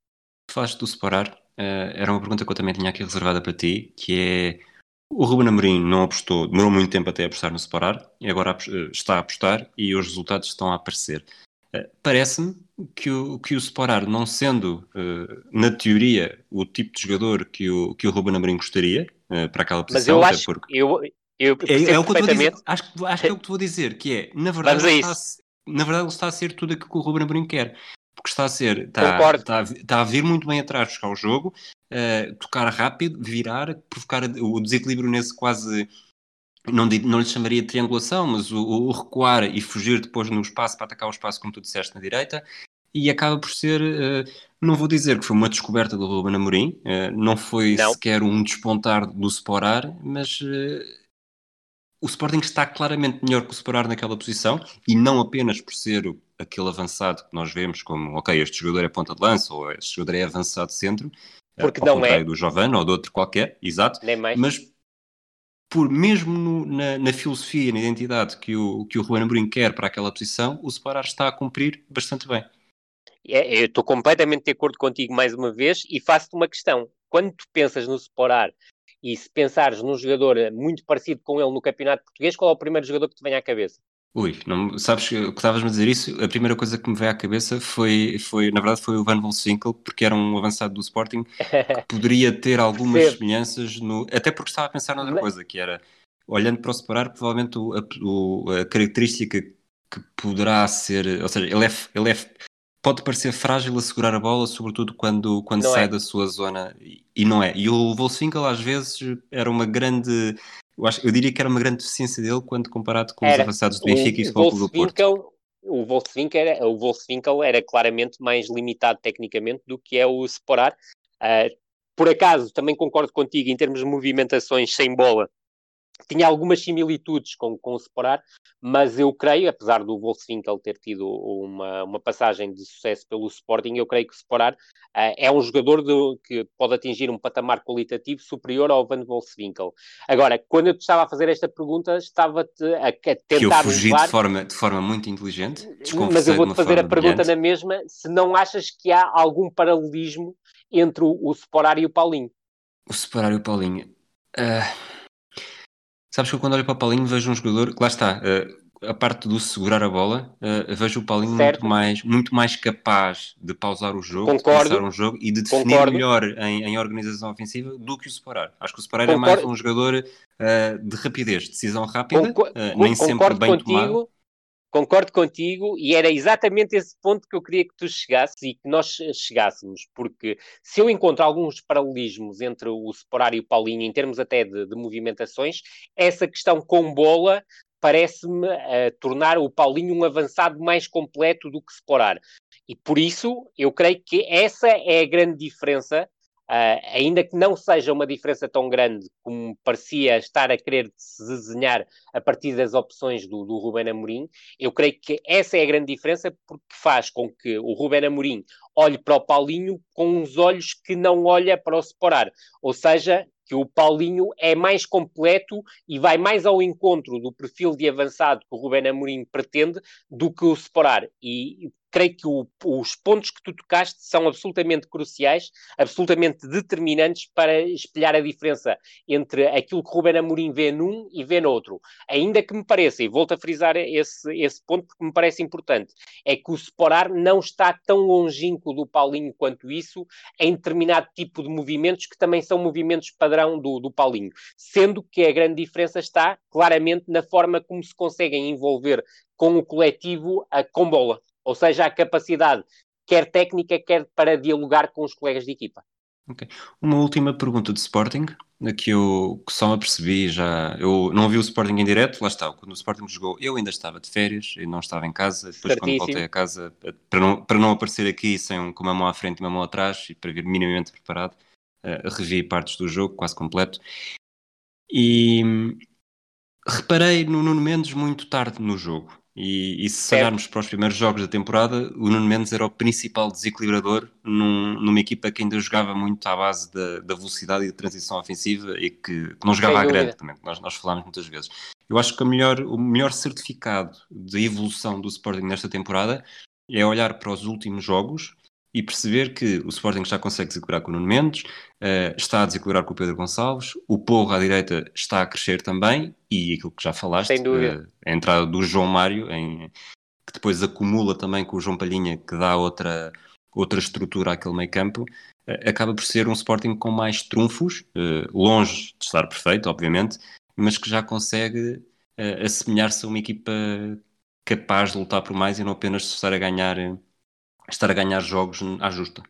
Falaste do separar, uh, era uma pergunta que eu também tinha aqui reservada para ti, que é o Ruben Amorim não apostou, demorou muito tempo até apostar no separar, e agora uh, está a apostar e os resultados estão a aparecer. Parece-me que o, que o Separar, não sendo, na teoria, o tipo de jogador que o, que o Ruben Amorim gostaria para aquela posição. Mas eu acho, porque... eu, eu é, é o que eu dizer. Acho, acho que é o que estou a dizer, que é, na verdade, ele está, a, na verdade ele está a ser tudo aquilo que o Ruben Amorim quer. Porque está a ser, está, está, está, a vir muito bem atrás, buscar o jogo, uh, tocar rápido, virar, provocar o desequilíbrio nesse quase não, não lhe chamaria de triangulação, mas o, o, recuar e fugir depois no espaço para atacar o espaço, como tu disseste, na direita, e acaba por ser, uh, não vou dizer que foi uma descoberta do Ruben Amorim, uh, não foi não. sequer um despontar do Sporar, mas uh, o Sporting está claramente melhor que o Separar naquela posição e não apenas por ser aquele avançado que nós vemos como, ok, este jogador é ponta de lança ou este jogador é avançado centro, eh, porque não é do Giovanni ou de outro qualquer, exato, Nem mais. mas por mesmo no, na, na, filosofia, na identidade que o, que o Ruben Amorim quer para aquela posição, o Separar está a cumprir bastante bem. É, eu estou completamente de acordo contigo mais uma vez e faço-te uma questão. Quando tu pensas no Separar e se pensares num jogador muito parecido com ele no campeonato português, qual é o primeiro jogador que te vem à cabeça? Ui, não, sabes que estavas-me a dizer isso? A primeira coisa que me veio à cabeça foi, foi na verdade, foi o Van Wolfswinkel, porque era um avançado do Sporting que poderia ter algumas semelhanças, no, até porque estava a pensar noutra coisa, que era, olhando para o separar, provavelmente o, a, a, característica que poderá ser, ou seja, ele é, ele é pode parecer frágil a segurar a bola, sobretudo quando, quando sai é. da sua zona, e não é. E o Wolfswinkel às vezes era uma grande, eu, acho, eu diria que era uma grande deficiência dele quando comparado com era. os avançados do Benfica o, e Futebol do Porto. O Wolfswinkel, era, o Wolfswinkel era claramente mais limitado tecnicamente do que é o Separar. Uh, por acaso, também concordo contigo em termos de movimentações sem bola, tinha algumas similitudes com, com o Separar, mas eu creio, apesar do Wolfswinkel ter tido uma, uma passagem de sucesso pelo Sporting, eu creio que o Separar uh, é um jogador de, que pode atingir um patamar qualitativo superior ao Van Wolfswinkel. Agora, quando eu te estava a fazer esta pergunta, estava-te a, a, tentar... Que eu fugi levar... de, forma, de forma muito inteligente, Mas eu vou-te fazer a pergunta brilhante. na mesma, se não achas que há algum paralelismo entre o, o Separar e o Paulinho. O Separar e o Paulinho... Uh Sabes que eu quando olho para o Paulinho vejo um jogador que lá está, uh, a parte do segurar a bola, uh, vejo o Paulinho muito mais, muito mais capaz de pausar o jogo, Concordo. de pensar um jogo e de definir Concordo. melhor em, em, organização ofensiva do que o separar. Acho que o separar é mais um jogador uh, de rapidez, decisão rápida, nem sempre bem contigo. tomado Concordo contigo e era exatamente esse ponto que eu queria que tu chegasses e que nós chegássemos, porque se eu encontro alguns paralelismos entre o Separar e o Paulinho, em termos até de, de movimentações, essa questão com bola parece-me uh, tornar o Paulinho um avançado mais completo do que Separar. E por isso eu creio que essa é a grande diferença Uh, ainda que não seja uma diferença tão grande como parecia estar a querer se desenhar a partir das opções do, do Ruben Amorim, eu creio que essa é a grande diferença porque faz com que o Ruben Amorim olhe para o Paulinho com uns olhos que não olha para o Separar, ou seja, que o Paulinho é mais completo e vai mais ao encontro do perfil de avançado que o Ruben Amorim pretende do que o Separar. E creio que o, os pontos que tu tocaste são absolutamente cruciais, absolutamente determinantes para espelhar a diferença entre aquilo que Ruben Amorim vê num e vê no outro. Ainda que me pareça, e volto a frisar esse, esse ponto porque me parece importante, é que o Sporar não está tão longínquo do Paulinho quanto isso em determinado tipo de movimentos que também são movimentos padrão do, do Paulinho, sendo que a grande diferença está claramente na forma como se conseguem envolver com o coletivo a, com bola ou seja, a capacidade, quer técnica, quer para dialogar com os colegas de equipa. Okay. Uma última pergunta de Sporting, que eu que só me apercebi já. Eu não vi o Sporting em direto, lá está. Quando o Sporting jogou, eu ainda estava de férias e não estava em casa. Depois, Certíssimo. quando voltei a casa, para não, para não aparecer aqui sem, com uma mão à frente e uma mão atrás e para vir minimamente preparado, uh, revi partes do jogo, quase completo. E hum, reparei no Nuno Mendes muito tarde no jogo. E, e se olharmos para os primeiros jogos da temporada, o Nuno Mendes era o principal desequilibrador num, numa equipa que ainda jogava muito à base da, da velocidade e da transição ofensiva e que, que não jogava à grande também, nós, nós falámos muitas vezes. Eu acho que melhor, o melhor certificado de evolução do Sporting nesta temporada é olhar para os últimos jogos e perceber que o Sporting já consegue desequilibrar com o Nuno Mendes, uh, está a desequilibrar com o Pedro Gonçalves, o Porro à direita está a crescer também, e aquilo que já falaste, uh, a entrada do João Mário, em, que depois acumula também com o João Palhinha, que dá outra, outra estrutura àquele meio campo, uh, acaba por ser um Sporting com mais trunfos, longe de estar perfeito, obviamente, mas que já consegue assemelhar-se a uma equipa capaz de lutar por mais e não apenas estar a ganhar estar a ganhar jogos à justa.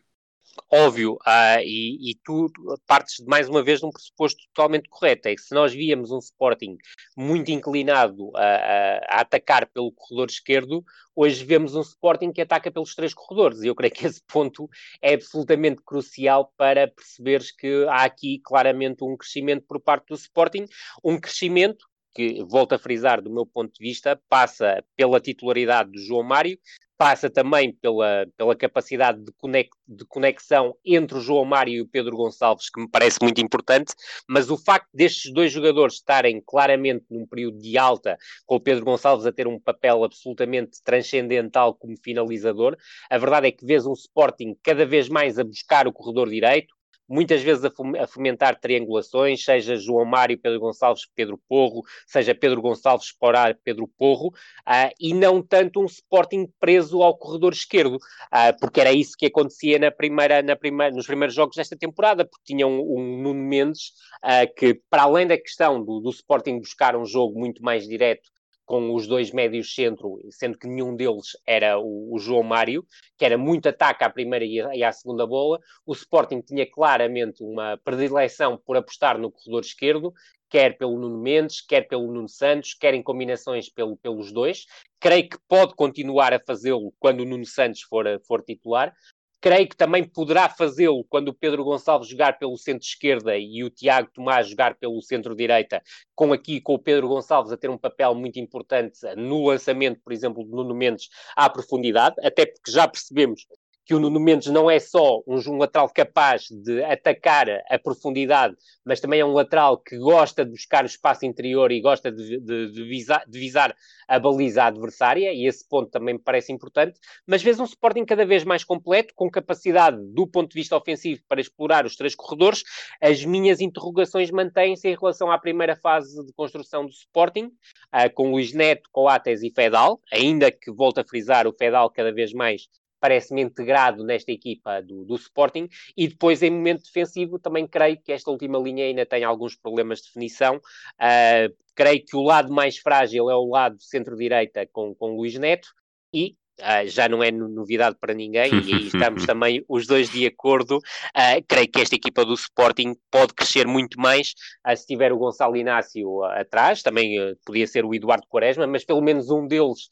Óbvio, uh, e, e, tu partes mais uma vez de um pressuposto totalmente correto, é que se nós víamos um Sporting muito inclinado a, a, a, atacar pelo corredor esquerdo, hoje vemos um Sporting que ataca pelos três corredores, e eu creio que esse ponto é absolutamente crucial para perceberes que há aqui claramente um crescimento por parte do Sporting, um crescimento que, volto a frisar, do meu ponto de vista, passa pela titularidade do João Mário, passa também pela, pela capacidade de, conex, de conexão entre o João Mário e o Pedro Gonçalves, que me parece muito importante, mas o facto destes dois jogadores estarem claramente num período de alta, com o Pedro Gonçalves a ter um papel absolutamente transcendental como finalizador, a verdade é que vês um Sporting cada vez mais a buscar o corredor direito, muitas vezes a fomentar triangulações, seja João Mário, Pedro Gonçalves, Pedro Porro, seja Pedro Gonçalves, Esporar, Pedro Porro, uh, e não tanto um Sporting preso ao corredor esquerdo, uh, porque era isso que acontecia na primeira, na primeira, nos primeiros jogos desta temporada, porque tinha um, um Nuno Mendes uh, que, para além da questão do, do Sporting buscar um jogo muito mais direto com os dois médios centro, sendo que nenhum deles era o, o João Mário, que era muito ataque à primeira e, e à segunda bola. O Sporting tinha claramente uma predileção por apostar no corredor esquerdo, quer pelo Nuno Mendes, quer pelo Nuno Santos, quer em combinações pelo, pelos dois. Creio que pode continuar a fazê-lo quando o Nuno Santos for, for titular, Creio que também poderá fazê-lo quando o Pedro Gonçalves jogar pelo centro-esquerda e o Tiago Tomás jogar pelo centro-direita, com aqui com o Pedro Gonçalves a ter um papel muito importante no lançamento, por exemplo, de Nuno Mendes à profundidade, até porque já percebemos que o Nuno Mendes não é só um, um, lateral capaz de atacar a profundidade, mas também é um lateral que gosta de buscar o espaço interior e gosta de, de, de, visar, de visar, a baliza adversária, e esse ponto também me parece importante. Mas vês um Sporting cada vez mais completo, com capacidade do ponto de vista ofensivo para explorar os três corredores. As minhas interrogações mantêm-se em relação à primeira fase de construção do Sporting, uh, com Luís Neto, Coates e Fedal, ainda que, volto a frisar, o Fedal cada vez mais parece-me integrado nesta equipa do, do, Sporting, e depois em momento defensivo também creio que esta última linha ainda tem alguns problemas de definição. Uh, creio que o lado mais frágil é o lado centro-direita com, com Luís Neto, e Uh, já não é novidade para ninguém e aí estamos também os dois de acordo. Uh, creio que esta equipa do Sporting pode crescer muito mais uh, se tiver o Gonçalo Inácio atrás, também podia ser o Eduardo Quaresma, mas pelo menos um deles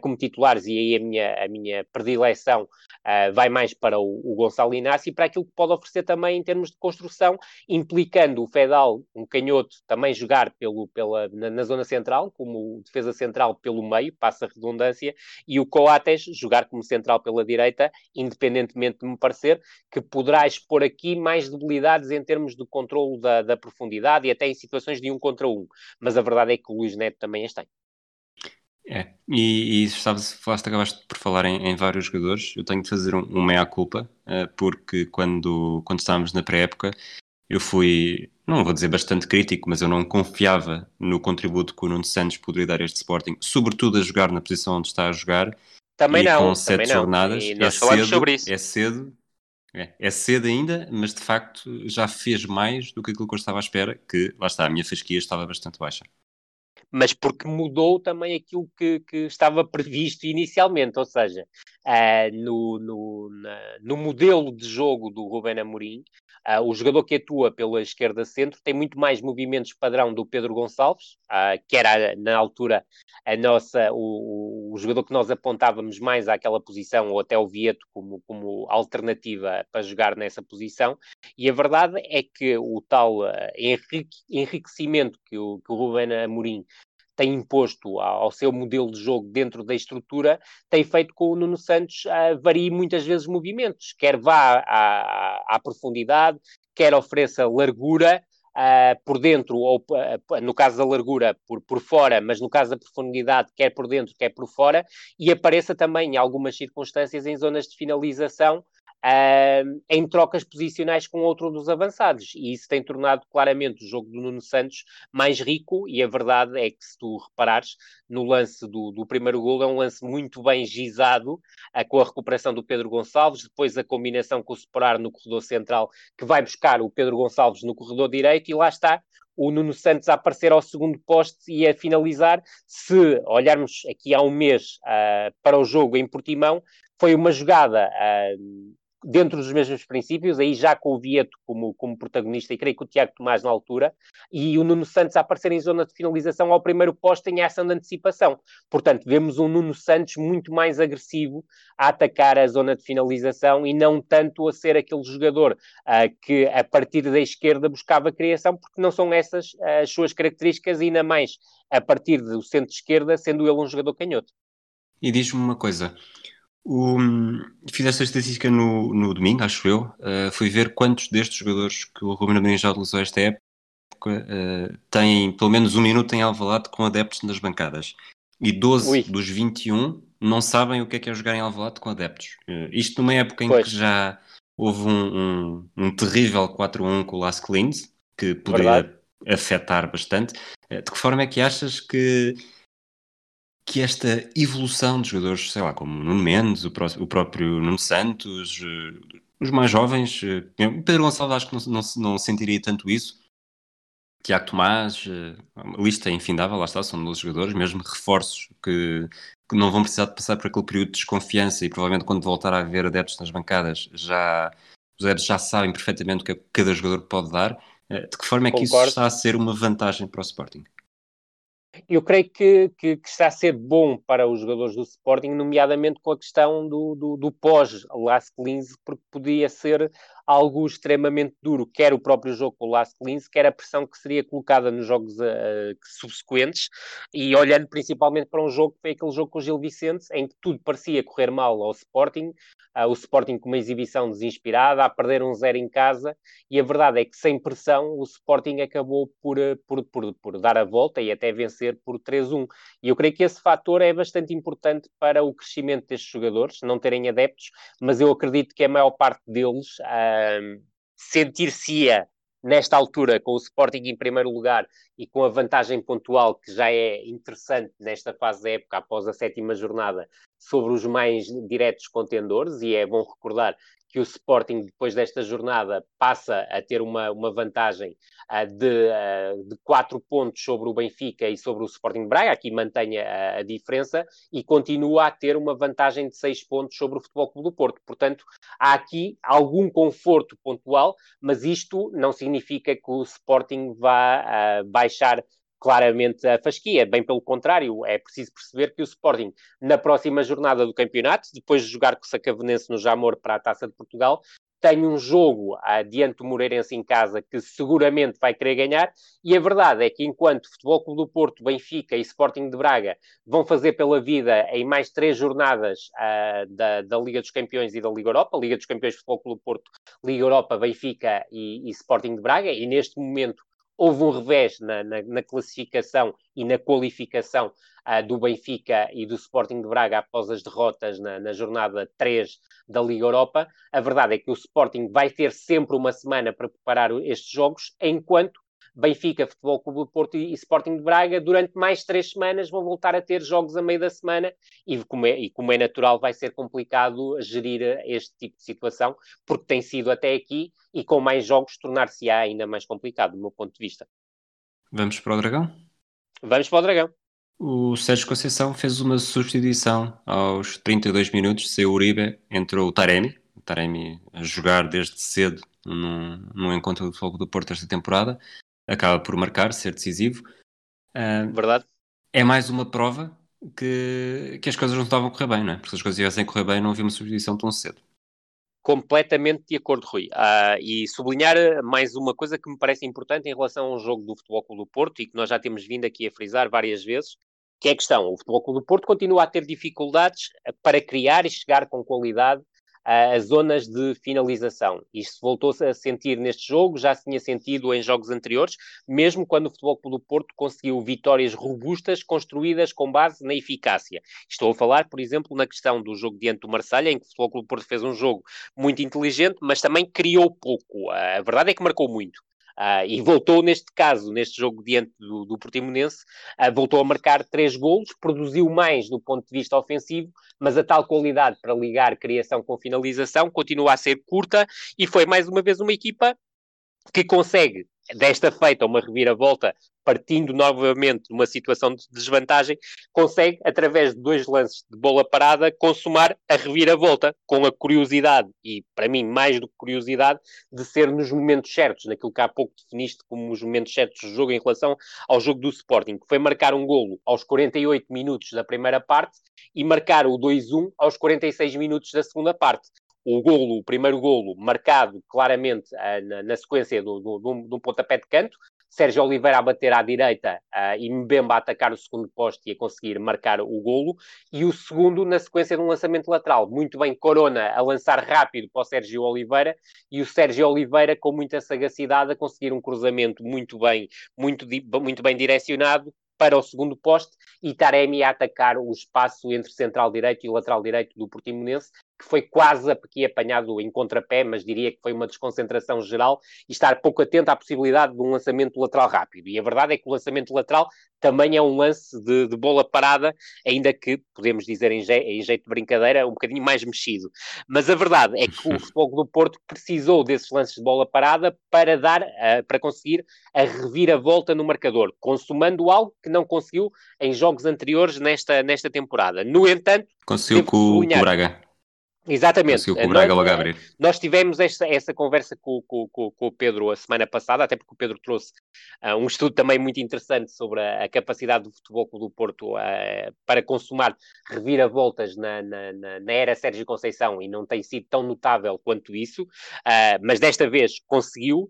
como titulares, e aí a minha, a minha predileção uh, vai mais para o, o Gonçalo Inácio e para aquilo que pode oferecer também em termos de construção, implicando o Fedal, um canhoto, também jogar pelo, pela, na, na zona central, como defesa central pelo meio, passa a redundância, e o Coates jogar como central pela direita, independentemente de me parecer que poderá expor aqui mais debilidades em termos de controle da, da profundidade e até em situações de um contra um. Mas a verdade é que o Luís Neto também as tem. É, e, e falaste, acabaste por falar em, em, vários jogadores. Eu tenho de fazer um, um meia-culpa, uh, porque quando, quando estávamos na pré-época, eu fui, não vou dizer bastante crítico, mas eu não confiava no contributo que o Nuno Santos poderia dar a este Sporting, sobretudo a jogar na posição onde está a jogar. Também e não. Com sete jornadas, é cedo, sobre isso. é cedo, é, é, cedo ainda, mas de facto já fez mais do que aquilo que eu estava à espera, que lá está, a minha fasquia estava bastante baixa mas porque mudou também aquilo que, que estava previsto inicialmente, ou seja, uh, no, no, na, no, modelo de jogo do Rubén Amorim, uh, o jogador que atua pela esquerda centro tem muito mais movimentos padrão do Pedro Gonçalves, uh, que era na altura a nossa, o, o, jogador que nós apontávamos mais àquela posição, ou até o Vieto como, como alternativa para jogar nessa posição, e a verdade é que o tal enriquecimento que o, que o Rubén Amorim tem imposto ao seu modelo de jogo dentro da estrutura, tem feito com o Nuno Santos uh, varie muitas vezes movimentos, quer vá à, à profundidade, quer ofereça largura, Uh, por dentro, ou uh, no caso da largura, por, por fora, mas no caso da profundidade, quer por dentro, quer por fora, e apareça também em algumas circunstâncias em zonas de finalização uh, em trocas posicionais com outro dos avançados. E isso tem tornado claramente o jogo do Nuno Santos mais rico. E a verdade é que, se tu reparares, no lance do, do primeiro gol, é um lance muito bem gizado, uh, com a recuperação do Pedro Gonçalves, depois a combinação com o separar no corredor central, que vai buscar o Pedro Gonçalves no corredor direito, e lá está o Nuno Santos a aparecer ao segundo poste e a finalizar. Se olharmos aqui há um mês uh, para o jogo em Portimão, foi uma jogada uh, dentro dos mesmos princípios, aí já com o Vieto como, como protagonista e creio que o Tiago Tomás na altura, e o Nuno Santos a aparecer em zona de finalização ao primeiro posto em ação de antecipação. Portanto, vemos um Nuno Santos muito mais agressivo a atacar a zona de finalização e não tanto a ser aquele jogador uh, que a partir da esquerda buscava criação, porque não são essas uh, as suas características, ainda mais a partir do centro-esquerda, sendo ele um jogador canhoto. E diz-me uma coisa, o, fiz esta estatística no, no domingo, acho eu. Uh, fui ver quantos destes jogadores que o Ruben Amorim já utilizou esta época uh, têm pelo menos um minuto em Alvalade com adeptos nas bancadas. E 12 Ui. dos 21 não sabem o que é que é jogar em Alvalade com adeptos. Uh, isto numa época em pois. que já houve um, um, um terrível 4-1 com o Las Clins, que poderia Verdade. afetar bastante. de que forma é que achas que que esta evolução de jogadores, sei lá, como Nuno Mendes, o, pró o próprio Nuno Santos, uh, os mais jovens, uh, Pedro Gonçalves acho que não, não, não sentiria tanto isso. Tiago Tomás, uh, a lista é infindável, lá está, são 12 jogadores, mesmo reforços que, que, não vão precisar de passar por aquele período de desconfiança e provavelmente quando voltar a haver adeptos nas bancadas, já, os adeptos já sabem perfeitamente o que cada jogador pode dar. de que forma é que Concordo. isso está a ser uma vantagem para o Sporting? Eu creio que, que, que, está a ser bom para os jogadores do Sporting, nomeadamente com a questão do, do, do pós-Last Cleanse, porque podia ser algo extremamente duro, quer o próprio jogo com o Last Cleanse, quer a pressão que seria colocada nos jogos uh, subsequentes, e olhando principalmente para um jogo que foi aquele jogo com o Gil Vicente, em que tudo parecia correr mal ao Sporting, uh, o Sporting com uma exibição desinspirada, a perder um zero em casa, e a verdade é que sem pressão o Sporting acabou por, uh, por, por, por dar a volta e até vencer por 3-1. E eu creio que esse fator é bastante importante para o crescimento destes jogadores, não terem adeptos, mas eu acredito que a maior parte deles uh, sentir-se-ia nesta altura, com o Sporting em primeiro lugar e com a vantagem pontual que já é interessante nesta fase da época, após a sétima jornada, sobre os mais diretos contendores, e é bom recordar que o Sporting, depois desta jornada, passa a ter uma, uma vantagem uh, de, uh, de quatro pontos sobre o Benfica e sobre o Sporting Braga, aqui mantém a, a, diferença, e continua a ter uma vantagem de seis pontos sobre o Futebol Clube do Porto. Portanto, há aqui algum conforto pontual, mas isto não significa que o Sporting vá uh, baixar claramente a fasquia. Bem pelo contrário, é preciso perceber que o Sporting, na próxima jornada do campeonato, depois de jogar com o Sacavenense no Jamor para a Taça de Portugal, tem um jogo adiante do Moreirense em casa que seguramente vai querer ganhar, e a verdade é que enquanto Futebol Clube do Porto, Benfica e Sporting de Braga vão fazer pela vida em mais três jornadas uh, da, da, Liga dos Campeões e da Liga Europa, Liga dos Campeões Futebol Clube do Porto, Liga Europa, Benfica e, e Sporting de Braga, e neste momento houve um revés na, na, na classificação e na qualificação uh, do Benfica e do Sporting de Braga após as derrotas na, na, jornada 3 da Liga Europa. A verdade é que o Sporting vai ter sempre uma semana para preparar estes jogos, enquanto Benfica, Futebol Clube do Porto e Sporting de Braga, durante mais três semanas vão voltar a ter jogos a meio da semana e como é, e como é natural vai ser complicado gerir este tipo de situação, porque tem sido até aqui e com mais jogos tornar-se-á ainda mais complicado, do meu ponto de vista. Vamos para o Dragão? Vamos para o Dragão. O Sérgio Conceição fez uma substituição aos 32 minutos, saiu o Uribe, entrou o Taremi, o Taremi a jogar desde cedo num, num encontro do Fogo do Porto esta temporada, acaba por marcar, ser decisivo. Uh, Verdade. É mais uma prova que, que as coisas não estavam a correr bem, não é? Porque se as coisas estivessem a correr bem, não havia uma substituição tão cedo. Completamente de acordo, Rui. Uh, e sublinhar mais uma coisa que me parece importante em relação ao jogo do Futebol Clube do Porto e que nós já temos vindo aqui a frisar várias vezes, que é a questão, o Futebol Clube do Porto continua a ter dificuldades para criar e chegar com qualidade as zonas de finalização. Isto voltou-se a sentir neste jogo, já se tinha sentido em jogos anteriores, mesmo quando o Futebol Clube do Porto conseguiu vitórias robustas construídas com base na eficácia. Estou a falar, por exemplo, na questão do jogo diante do Marselha, em que o Futebol Clube do Porto fez um jogo muito inteligente, mas também criou pouco. A verdade é que marcou muito. Uh, e voltou neste caso, neste jogo diante do, do Portimonense, uh, voltou a marcar três golos, produziu mais do ponto de vista ofensivo, mas a tal qualidade para ligar criação com finalização continua a ser curta e foi mais uma vez uma equipa que consegue desta feita uma reviravolta, partindo novamente de uma situação de desvantagem, consegue, através de dois lances de bola parada, consumar a reviravolta, com a curiosidade, e para mim mais do que curiosidade, de ser nos momentos certos, naquilo que há pouco definiste como os momentos certos do jogo em relação ao jogo do Sporting, que foi marcar um golo aos 48 minutos da primeira parte e marcar o 2-1 aos 46 minutos da segunda parte o golo, o primeiro golo, marcado claramente uh, na, na, sequência de um pontapé de canto, Sérgio Oliveira a bater à direita uh, e Mbemba a atacar o segundo poste e a conseguir marcar o golo, e o segundo na sequência de um lançamento lateral, muito bem Corona a lançar rápido para o Sérgio Oliveira, e o Sérgio Oliveira com muita sagacidade a conseguir um cruzamento muito bem, muito, muito bem direcionado, para o segundo poste. E Taremi a atacar o espaço entre central direito e lateral direito do Portimonense que foi quase aqui apanhado em contrapé, mas diria que foi uma desconcentração geral e estar pouco atento à possibilidade de um lançamento lateral rápido. E a verdade é que o lançamento lateral também é um lance de, de bola parada, ainda que, podemos dizer em, je em, jeito de brincadeira, um bocadinho mais mexido. Mas a verdade é que o Futebol do Porto precisou desses lances de bola parada para dar, uh, para conseguir a reviravolta no marcador, consumando algo que não conseguiu em jogos anteriores nesta, nesta temporada. No entanto, conseguiu com, com o Braga. Exatamente. Conseguiu com o Braga logo abrir. Nós tivemos esta, essa conversa com, com, com, com, o Pedro a semana passada, até porque o Pedro trouxe uh, um estudo também muito interessante sobre a, a capacidade do futebol do Porto uh, para consumar reviravoltas na, na, na, na, era Sérgio Conceição e não tem sido tão notável quanto isso, uh, mas desta vez conseguiu.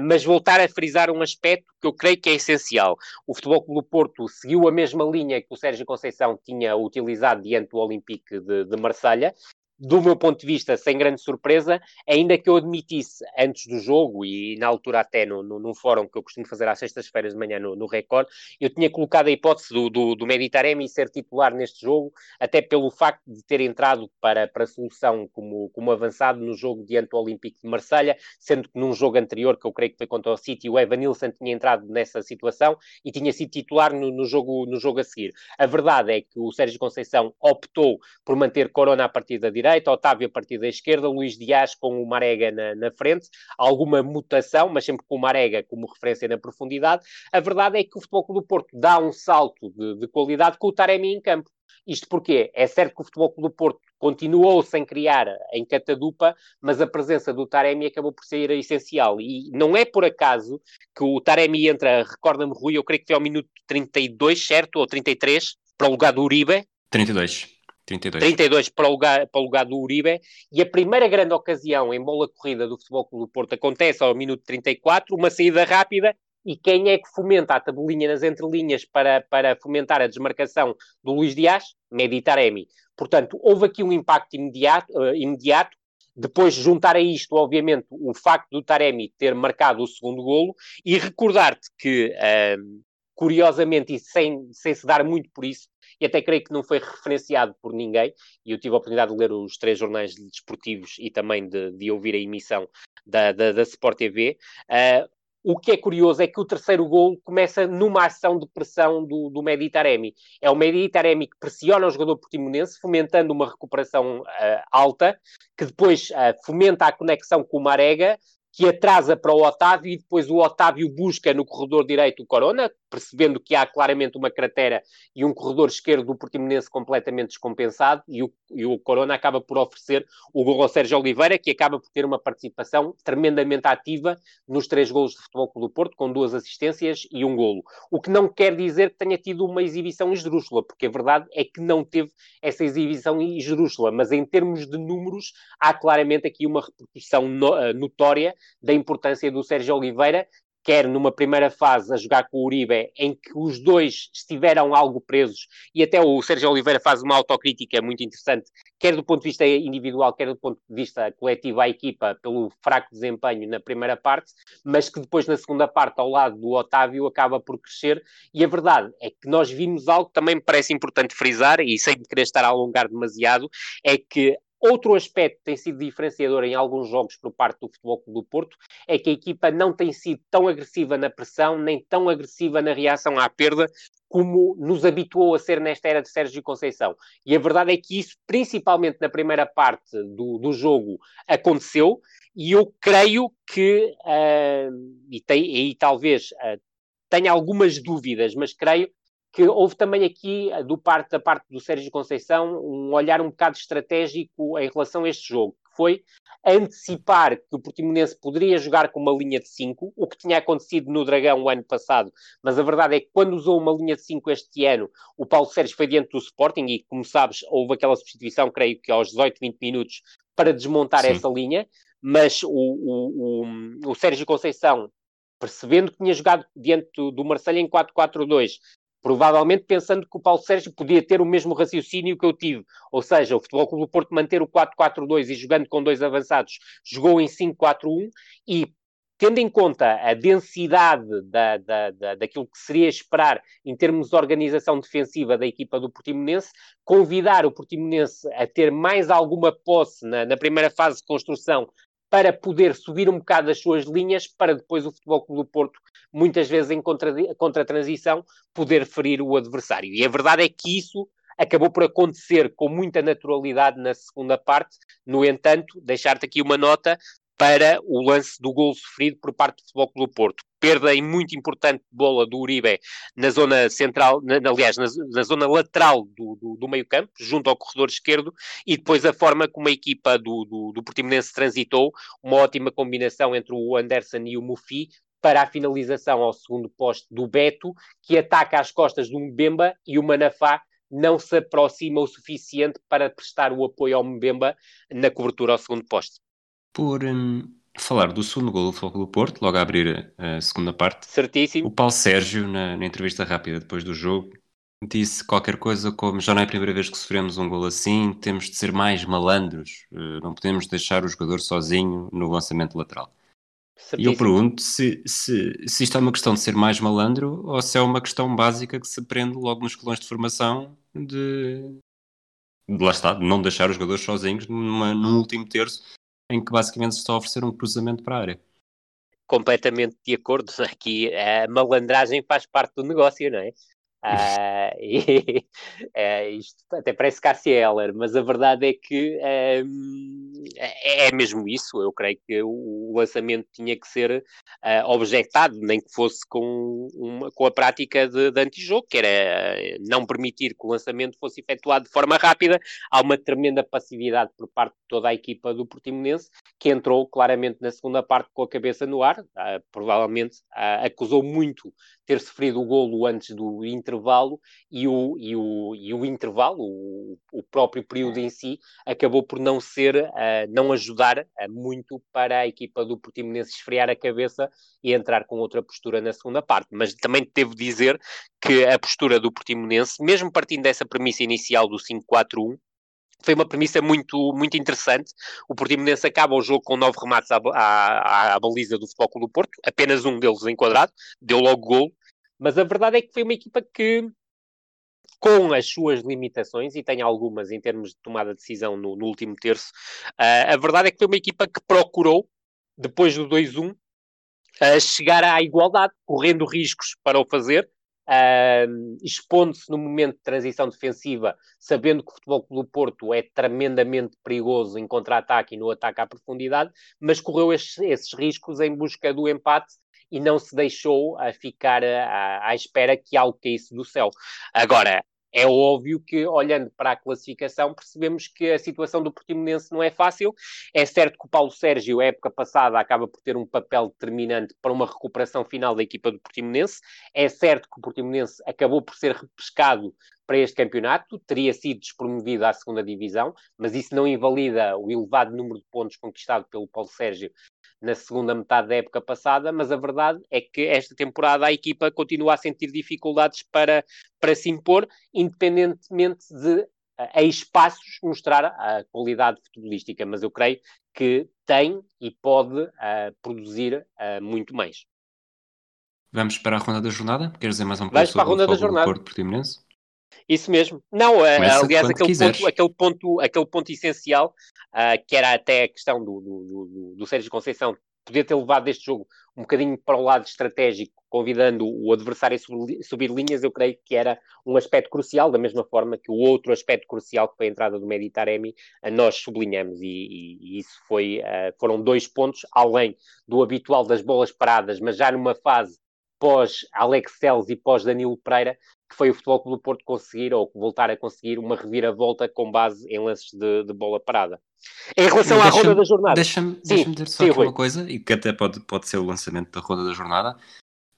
mas voltar a frisar um aspecto que eu creio que é essencial. O Futebol Clube do Porto seguiu a mesma linha que o Sérgio Conceição tinha utilizado diante do Olympique de, de Marselha do meu ponto de vista, sem grande surpresa, ainda que eu admitisse antes do jogo e na altura até no, no, fórum que eu costumo fazer às sextas-feiras de manhã no, no Record, eu tinha colocado a hipótese do, do, do Meditaremi ser titular neste jogo, até pelo facto de ter entrado para, para a solução como, como avançado no jogo diante do Olympique de Marselha, sendo que num jogo anterior, que eu creio que foi contra o City, o Evan Nilsson tinha entrado nessa situação e tinha sido titular no, no, jogo, no jogo a seguir. A verdade é que o Sérgio Conceição optou por manter Corona a partir da direita, direita, Otávio a partir da esquerda, Luís Dias com o Marega na, na, frente, alguma mutação, mas sempre com o Marega como referência na profundidade. A verdade é que o Futebol Clube do Porto dá um salto de, de qualidade com o Taremi em campo. Isto porque é certo que o Futebol Clube do Porto continuou sem criar em catadupa, mas a presença do Taremi acabou por ser essencial. E não é por acaso que o Taremi entra, recorda-me Rui, eu creio que foi ao minuto 32, certo? Ou 33, para o lugar do Uribe. 32. 32. 32 para o, lugar, para o lugar do Uribe, e a primeira grande ocasião em bola corrida do Futebol Clube do Porto acontece ao minuto 34, uma saída rápida e quem é que fomenta a tabelinha nas entrelinhas para, para fomentar a desmarcação do Luís Dias? Meditaremi. Portanto, houve aqui um impacto imediato, uh, imediato depois juntar a isto, obviamente, o facto do Taremi ter marcado o segundo golo e recordar-te que, uh, curiosamente, e sem, sem se dar muito por isso, e até creio que não foi referenciado por ninguém, e eu tive a oportunidade de ler os três jornais desportivos e também de, de ouvir a emissão da, da, da Sport TV, uh, o que é curioso é que o terceiro gol começa numa ação de pressão do, do Meditaremi. É o Meditaremi que pressiona o jogador portimonense, fomentando uma recuperação uh, alta, que depois uh, fomenta a conexão com o Marega, que atrasa para o Otávio e depois o Otávio busca no corredor direito o Corona, percebendo que há claramente uma cratera e um corredor esquerdo do Portimonense completamente descompensado e o, e o Corona acaba por oferecer o gol ao Sérgio Oliveira, que acaba por ter uma participação tremendamente ativa nos três golos de Futebol Clube do Porto, com duas assistências e um golo. O que não quer dizer que tenha tido uma exibição esdrúxula, porque a verdade é que não teve essa exibição esdrúxula, mas em termos de números há claramente aqui uma repercussão no, uh, notória da importância do Sérgio Oliveira, quer numa primeira fase a jogar com o Uribe, em que os dois estiveram algo presos, e até o Sérgio Oliveira faz uma autocrítica muito interessante, quer do ponto de vista individual, quer do ponto de vista coletivo à equipa, pelo fraco desempenho na primeira parte, mas que depois na segunda parte, ao lado do Otávio, acaba por crescer, e a verdade é que nós vimos algo que também me parece importante frisar, e sem querer estar a alongar demasiado, é que Outro aspecto que tem sido diferenciador em alguns jogos por parte do Futebol Clube do Porto é que a equipa não tem sido tão agressiva na pressão, nem tão agressiva na reação à perda, como nos habituou a ser nesta era de Sérgio Conceição. E a verdade é que isso, principalmente na primeira parte do, do jogo, aconteceu, e eu creio que, uh, e, tem, e talvez uh, tenha algumas dúvidas, mas creio que houve também aqui, eh, do parte, da parte do Sérgio Conceição, um olhar um bocado estratégico em relação a este jogo, que foi antecipar que o Portimonense poderia jogar com uma linha de 5, o que tinha acontecido no Dragão o ano passado, mas a verdade é que quando usou uma linha de 5 este ano, o Paulo Sérgio foi diante do Sporting e, como sabes, houve aquela substituição, creio que aos 18, 20 minutos, para desmontar Sim. essa linha, mas o, o, o, o Sérgio Conceição percebendo que tinha jogado diante do, do Marseille em 4-4-2, provavelmente pensando que o Paulo Sérgio podia ter o mesmo raciocínio que eu tive, ou seja, o Futebol Clube do Porto manter o 4-4-2 e jogando com dois avançados, jogou em 5-4-1 e tendo em conta a densidade da, da, da, daquilo que seria esperar em termos de organização defensiva da equipa do Portimonense, convidar o Portimonense a ter mais alguma posse na, na primeira fase de construção para poder subir um bocado as suas linhas, para depois o Futebol Clube do Porto, muitas vezes em contra-transição, contra poder ferir o adversário. E a verdade é que isso acabou por acontecer com muita naturalidade na segunda parte. No entanto, deixar-te aqui uma nota para o lance do gol sofrido por parte do Futebol Clube do Porto. Perda muito importante de bola do Uribe na zona central, na, aliás, na, na zona lateral do, do, do meio campo, junto ao corredor esquerdo, e depois a forma como a equipa do, do, do Portimonense transitou, uma ótima combinação entre o Anderson e o Mufi, para a finalização ao segundo poste do Beto, que ataca às costas do Mbemba e o Manafá não se aproxima o suficiente para prestar o apoio ao Mbemba na cobertura ao segundo poste. Por hum, falar do segundo gol do Futebol do Porto, logo a abrir a, a segunda parte. Certíssimo. O Paulo Sérgio, na, na, entrevista rápida depois do jogo, disse qualquer coisa como já não é a primeira vez que sofremos um gol assim, temos de ser mais malandros, uh, não podemos deixar o jogador sozinho no lançamento lateral. Certíssimo. E eu pergunto se, se, se isto é uma questão de ser mais malandro ou se é uma questão básica que se aprende logo nos colões de formação de, de lá está, de não deixar os jogadores sozinhos numa, num último terço em que basicamente se está a oferecer um cruzamento para a área. Completamente de acordo. Aqui a malandragem faz parte do negócio, não é? Uh, e, uh, isto até parece Garcia Heller, mas a verdade é que um, é, é mesmo isso. Eu creio que o lançamento tinha que ser uh, objetado, nem que fosse com, uma, com a prática de, de antijogo, que era não permitir que o lançamento fosse efetuado de forma rápida. Há uma tremenda passividade por parte de toda a equipa do Portimonense, que entrou claramente na segunda parte com a cabeça no ar, provavelmente acusou muito ter sofrido o golo antes do intervalo e o, e o, e o intervalo, o, o próprio período em si, acabou por não ser, uh, não ajudar muito para a equipa do Portimonense esfriar a cabeça e entrar com outra postura na segunda parte. Mas também devo dizer que a postura do Portimonense, mesmo partindo dessa premissa inicial do 5-4-1, foi uma premissa muito, muito interessante. O Portimonense acaba o jogo com nove remates à, à, à baliza do Futebol Clube do Porto, apenas um deles enquadrado, deu logo gol. Mas a verdade é que foi uma equipa que, com as suas limitações, e tem algumas em termos de tomada de decisão no, no último terço, uh, a verdade é que foi uma equipa que procurou, depois do 2-1, uh, chegar à igualdade, correndo riscos para o fazer, Uh, expondo-se no momento de transição defensiva, sabendo que o Futebol do Porto é tremendamente perigoso em contra-ataque e no ataque à profundidade, mas correu esses, esses, riscos em busca do empate e não se deixou a ficar à, à espera que algo caísse do céu. Agora, é óbvio que, olhando para a classificação, percebemos que a situação do Portimonense não é fácil. É certo que o Paulo Sérgio, a época passada, acaba por ter um papel determinante para uma recuperação final da equipa do Portimonense. É certo que o Portimonense acabou por ser repescado para este campeonato, teria sido despromovido à segunda divisão, mas isso não invalida o elevado número de pontos conquistado pelo Paulo Sérgio na segunda metade da época passada, mas a verdade é que esta temporada a equipa continua a sentir dificuldades para, para se impor, independentemente de a espaços mostrar a qualidade futebolística, mas eu creio que tem e pode uh, produzir uh, muito mais. Vamos para a ronda da jornada? Queres dizer mais um pouco sobre o da Porto Portimonense? Isso mesmo. Não, eh, Começa aliás, aquele ponto, aquele, ponto, aquele ponto essencial, uh, que era até a questão do, do, do, do Sérgio Conceição poder ter levado este jogo um bocadinho para o lado estratégico, convidando o adversário a subir linhas, eu creio que era um aspecto crucial, da mesma forma que o outro aspecto crucial que foi a entrada do Meditaremi, nós sublinhamos, e, e, e isso foi, uh, foram dois pontos, além do habitual das bolas paradas, mas já numa fase pós Alex Celes e pós Danilo Pereira, que foi o Futebol Clube do Porto conseguir, ou voltar a conseguir, uma reviravolta com base em lances de, de bola parada. Em relação à roda da jornada. Deixa-me deixa dizer só sim, uma coisa, e que até pode, pode ser o lançamento da roda da jornada.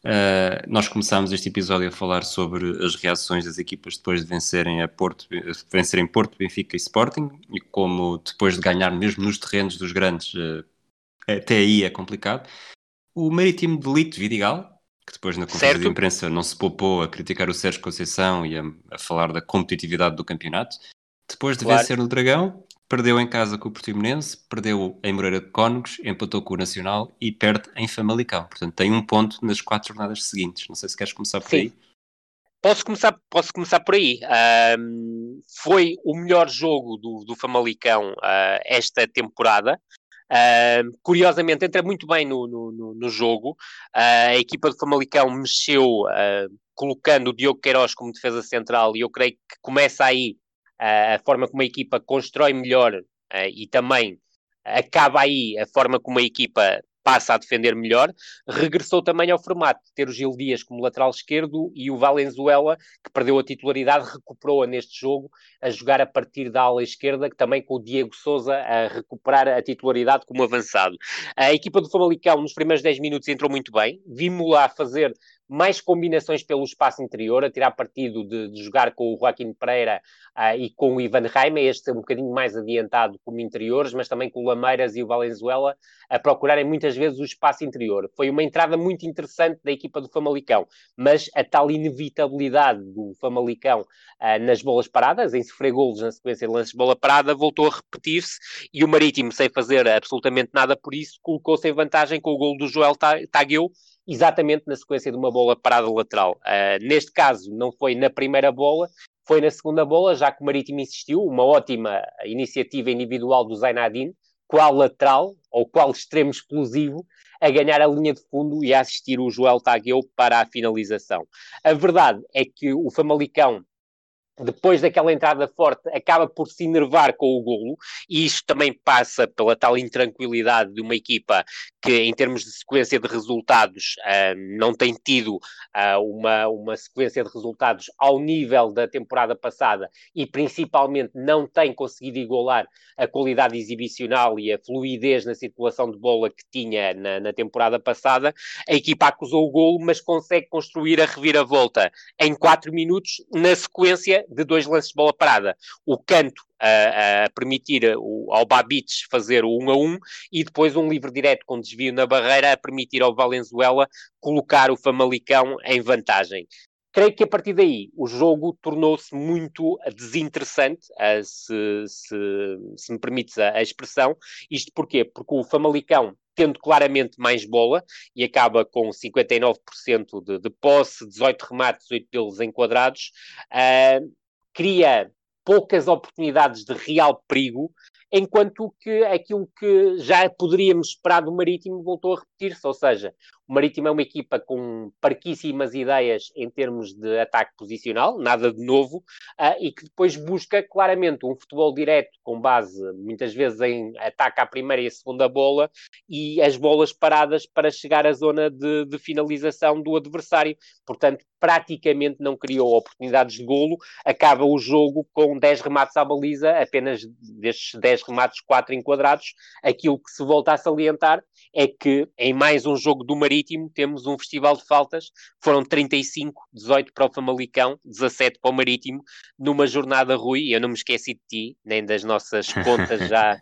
Uh, nós começámos este episódio a falar sobre as reações das equipas depois de vencerem a Porto, vencerem Porto, Benfica e Sporting, e como depois de ganhar mesmo nos terrenos dos grandes, uh, até aí é complicado. O Marítimo de Lito Vidigal, que depois na conferência de imprensa não se poupou a criticar o Sérgio Conceição e a, a falar da competitividade do campeonato. Depois de claro. vencer no Dragão, perdeu em casa com o Portimonense, perdeu em Moreira de Cónegos, empatou com o Nacional e perde em Famalicão. Portanto, tem um ponto nas quatro jornadas seguintes. Não sei se queres começar por Sim. aí. Posso começar, posso começar por aí. Um, foi o melhor jogo do, do Famalicão uh, esta temporada. Curiosamente, entra muito bem no, no, no jogo. Uh, a equipa do Famalicão mexeu, uh, colocando o Diogo Queiroz como defesa central, e eu creio que começa aí a forma como a equipa constrói melhor e também acaba aí a forma como a equipa passa a defender melhor, regressou também ao formato de ter o Gil Dias como lateral esquerdo e o Valenzuela, que perdeu a titularidade, recuperou-a neste jogo, a jogar a partir da ala esquerda, que também com o Diego Souza a recuperar a titularidade como avançado. A equipa do Famalicão nos primeiros 10 minutos entrou muito bem, vimos lá fazer mais combinações pelo espaço interior, a tirar partido de, de jogar com o Joaquim Pereira uh, e com o Ivan Raima, este um bocadinho mais adiantado como interiores, mas também com o Lameiras e o Valenzuela a procurarem muitas vezes o espaço interior. Foi uma entrada muito interessante da equipa do Famalicão, mas a tal inevitabilidade do Famalicão uh, nas bolas paradas, em sofrer golos na sequência de lances de bola parada, voltou a repetir-se e o Marítimo, sem fazer absolutamente nada por isso, colocou-se em vantagem com o gol do Joel Tagueu, exatamente na sequência de uma bola parada lateral. Uh, neste caso, não foi na primeira bola, foi na segunda bola, já que o Marítimo insistiu, uma ótima iniciativa individual do Zainadine, qual lateral, ou qual extremo explosivo, a ganhar a linha de fundo e a assistir o Joel Tagueu para a finalização. A verdade é que o Famalicão depois daquela entrada forte, acaba por se enervar com o golo, e isto também passa pela tal intranquilidade de uma equipa que, em termos de sequência de resultados, uh, não tem tido uh, uma, uma sequência de resultados ao nível da temporada passada e, principalmente, não tem conseguido igualar a qualidade exibicional e a fluidez na circulação de bola que tinha na, na temporada passada. A equipa acusou o golo, mas consegue construir a reviravolta em 4 minutos na sequência de dois lances de bola parada. O canto a, a permitir o, ao Babic fazer o 1 a 1 e depois um livre direto com desvio na barreira a permitir ao Valenzuela colocar o Famalicão em vantagem creio que a partir daí o jogo tornou-se muito desinteressante, se, se, se, me permites a, a, expressão. Isto porquê? Porque o Famalicão, tendo claramente mais bola, e acaba com 59% de, de posse, 18 remates, 8 deles enquadrados, uh, cria poucas oportunidades de real perigo enquanto que aquilo que já poderíamos esperar do Marítimo voltou a repetir-se, ou seja, o Marítimo é uma equipa com parquíssimas ideias em termos de ataque posicional, nada de novo, uh, e que depois busca claramente um futebol direto com base muitas vezes em ataque à primeira e à segunda bola e as bolas paradas para chegar à zona de, de finalização do adversário. Portanto, praticamente não criou oportunidades de golo, acaba o jogo com 10 remates à baliza, apenas destes 10 remates, 4 enquadrados. Aquilo que se volta a salientar é que em mais um jogo do Marítimo temos um festival de faltas, foram 35, 18 para o Famalicão, 17 para o Marítimo, numa jornada Rui, eu não me esqueci de ti, nem das nossas contas já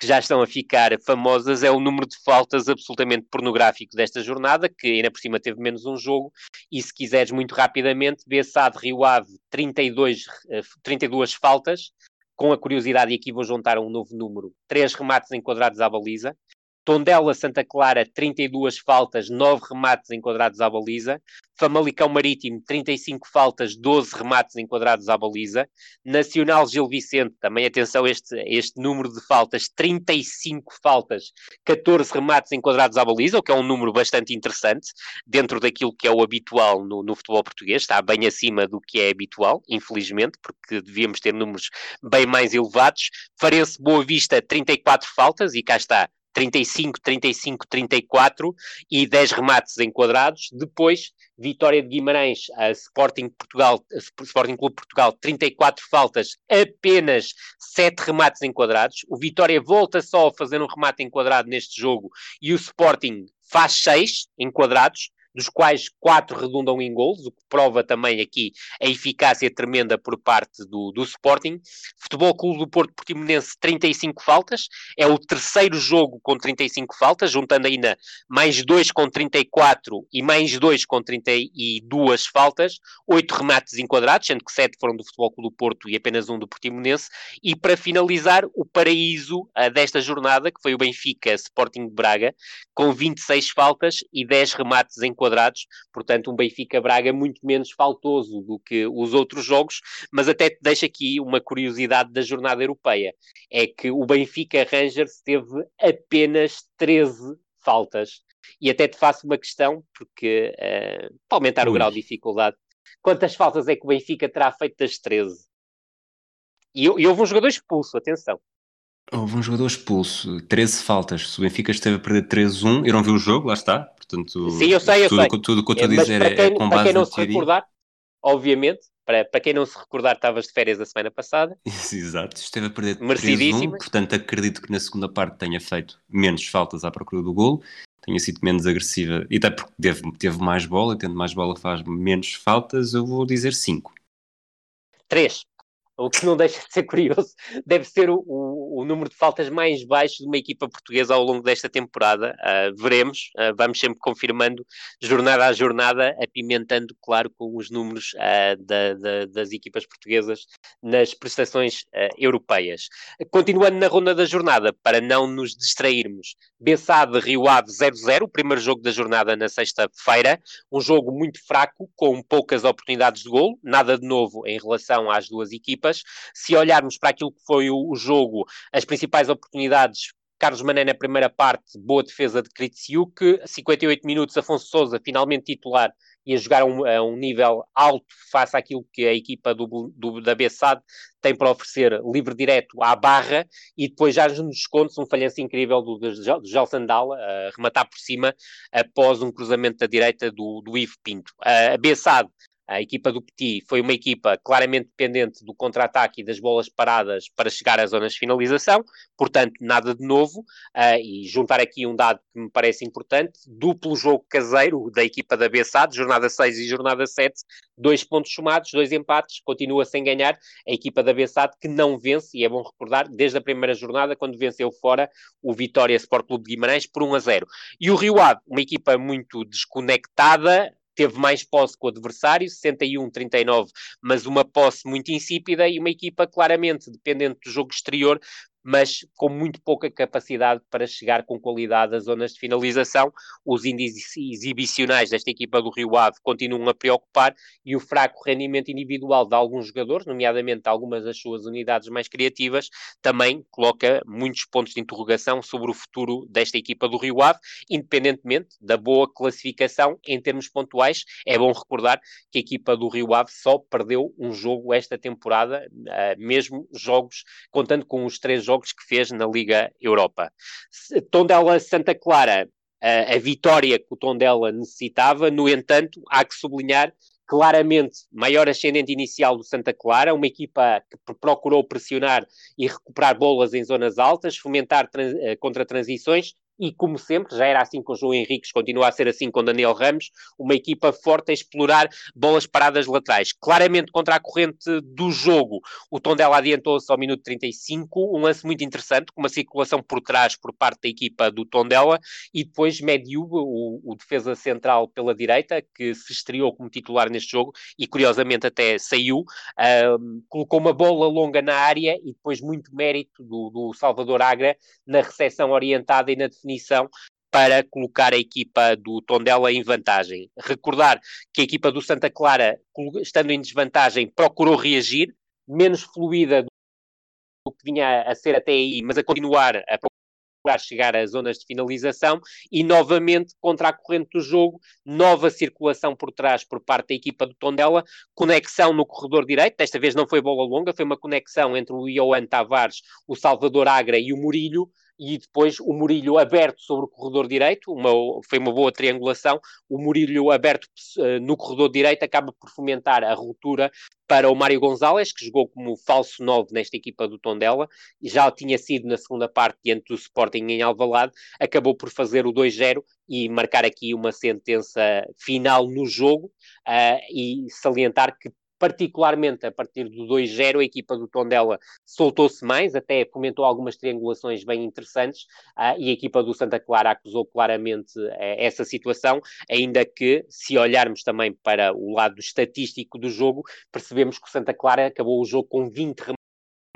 que já estão a ficar famosas, é o número de faltas absolutamente pornográfico desta jornada, que ainda por cima teve menos um jogo, e se quiseres muito rapidamente, Bessade, Rio Ave, 32, 32 faltas, com a curiosidade, e aqui vou juntar um novo número, 3 remates enquadrados à baliza, Tondela Santa Clara, 32 faltas, 9 remates enquadrados à baliza. Famalicão Marítimo, 35 faltas, 12 remates enquadrados à baliza. Nacional Gil Vicente, também atenção a este, este número de faltas, 35 faltas, 14 remates enquadrados à baliza, o que é um número bastante interessante, dentro daquilo que é o habitual no, no futebol português, está bem acima do que é habitual, infelizmente, porque devíamos ter números bem mais elevados. Farense Boa Vista, 34 faltas, e cá está, 35, 35, 34 e 10 remates enquadrados. Depois, Vitória de Guimarães, a Sporting, Portugal, a Sporting Clube Portugal, 34 faltas, apenas 7 remates enquadrados. O Vitória volta só a fazer um remate enquadrado neste jogo e o Sporting faz 6 enquadrados dos quais quatro redundam em gols, o que prova também aqui a eficácia tremenda por parte do, do Sporting. Futebol Clube do Porto Portimonense, 35 faltas, é o terceiro jogo com 35 faltas, juntando ainda mais dois com 34 e mais dois com 32 faltas, oito remates enquadrados, sendo que sete foram do Futebol Clube do Porto e apenas um do Portimonense. E para finalizar, o paraíso uh, desta jornada, que foi o Benfica Sporting de Braga, com 26 faltas e 10 remates enquadrados quadrados, portanto um Benfica Braga muito menos faltoso do que os outros jogos, mas até te deixo aqui uma curiosidade da jornada europeia, é que o Benfica Rangers teve apenas 13 faltas. E até te faço uma questão, porque uh, para aumentar Ui. o grau de dificuldade, quantas faltas é que o Benfica terá feito das 13? E, e houve um jogador expulso, atenção. Houve um jogador expulso, 13 faltas. Se o Benfica esteve a perder 3-1, eu não vi o jogo, lá está. Portanto, Sim, eu sei, eu tudo, sei. Tudo o que eu estou a dizer é, quem, é com base para quem não se teoria. recordar, obviamente, para, para quem não se recordar, estavas de férias a semana passada. Exato, esteve a perder 3-1, portanto acredito que na segunda parte tenha feito menos faltas à procura do golo, tenha sido menos agressiva, e até porque teve, teve mais bola, tendo mais bola faz menos faltas, eu vou dizer 5. 3 o que não deixa de ser curioso, deve ser o, o, o, número de faltas mais baixo de uma equipa portuguesa ao longo desta temporada. Uh, veremos, uh, vamos sempre confirmando, jornada a jornada, apimentando, claro, com os números uh, da, da, das equipas portuguesas nas prestações europeias. Continuando na ronda da jornada, para não nos distrairmos, Bessade Rio Ave 0-0, o primeiro jogo da jornada na sexta-feira, um jogo muito fraco, com poucas oportunidades de golo, nada de novo em relação às duas equipas equipas. Se olharmos para aquilo que foi o, o jogo, as principais oportunidades Carlos Mané na primeira parte, boa defesa de Kritsiuk, 58 minutos, Afonso Souza finalmente titular e a jogar a um, a um nível alto face àquilo que a equipa do, do, da Bessade tem para oferecer livre direto à barra e depois já nos descontos um falhanço incrível do, do, do rematar por cima após um cruzamento da direita do, do Ivo Pinto. A Bessade a equipa do Petit foi uma equipa claramente dependente do contra-ataque e das bolas paradas para chegar às zonas de finalização, portanto, nada de novo. Uh, e juntar aqui um dado que me parece importante: duplo jogo caseiro da equipa da Bessade, jornada 6 e jornada 7, dois pontos somados, dois empates, continua sem ganhar. A equipa da Bessade que não vence, e é bom recordar, desde a primeira jornada, quando venceu fora o Vitória Sport Clube de Guimarães por 1 a 0. E o Rio Ave, uma equipa muito desconectada, teve mais posse com o adversário, 61-39, mas uma posse muito insípida e uma equipa claramente dependente do jogo exterior, mas com muito pouca capacidade para chegar com qualidade às zonas de finalização. Os índices exibicionais desta equipa do Rio Ave continuam a preocupar e o fraco rendimento individual de alguns jogadores, nomeadamente algumas das suas unidades mais criativas, também coloca muitos pontos de interrogação sobre o futuro desta equipa do Rio Ave, independentemente da boa classificação em termos pontuais. É bom recordar que a equipa do Rio Ave só perdeu um jogo esta temporada, ah, mesmo jogos, contando com os três que fez na Liga Europa. Tondela Santa Clara, a, a vitória que o Tondela necessitava, no entanto, há que sublinhar claramente maior ascendente inicial do Santa Clara, uma equipa que procurou pressionar e recuperar bolas em zonas altas, fomentar trans, eh, contra transições e, como sempre, já era assim com João Henriques, continua a ser assim com Daniel Ramos, uma equipa forte a explorar bolas paradas laterais. Claramente contra a corrente do jogo, o Tondela adiantou-se ao minuto 35, um lance muito interessante, com uma circulação por trás por parte da equipa do Tondela, e depois Mediub, o, o defesa central pela direita, que se estreou como titular neste jogo, e curiosamente até saiu, colocou uma bola longa na área, e depois muito mérito do, do Salvador Agra na recepção orientada e na definição definição para colocar a equipa do Tondela em vantagem. Recordar que a equipa do Santa Clara, estando em desvantagem, procurou reagir, menos fluida do que vinha a ser até aí, mas a continuar a procurar chegar às zonas de finalização e novamente contra a corrente do jogo, nova circulação por trás por parte da equipa do Tondela, conexão no corredor direito, desta vez não foi bola longa, foi uma conexão entre o Ioan Tavares, o Salvador Agra e o Murilho, e depois o Murilho aberto sobre o corredor direito, uma, foi uma boa triangulação, o Murilho aberto uh, no corredor direito acaba por fomentar a ruptura para o Mário Gonzalez, que jogou como falso 9 nesta equipa do Tondela, e já tinha sido na segunda parte diante do Sporting em Alvalade, acabou por fazer o 2-0 e marcar aqui uma sentença final no jogo, uh, e salientar que particularmente a partir do 2-0, a equipa do Tondela soltou-se mais, até comentou algumas triangulações bem interessantes, uh, e a equipa do Santa Clara acusou claramente uh, essa situação, ainda que, se olharmos também para o lado estatístico do jogo, percebemos que o Santa Clara acabou o jogo com 20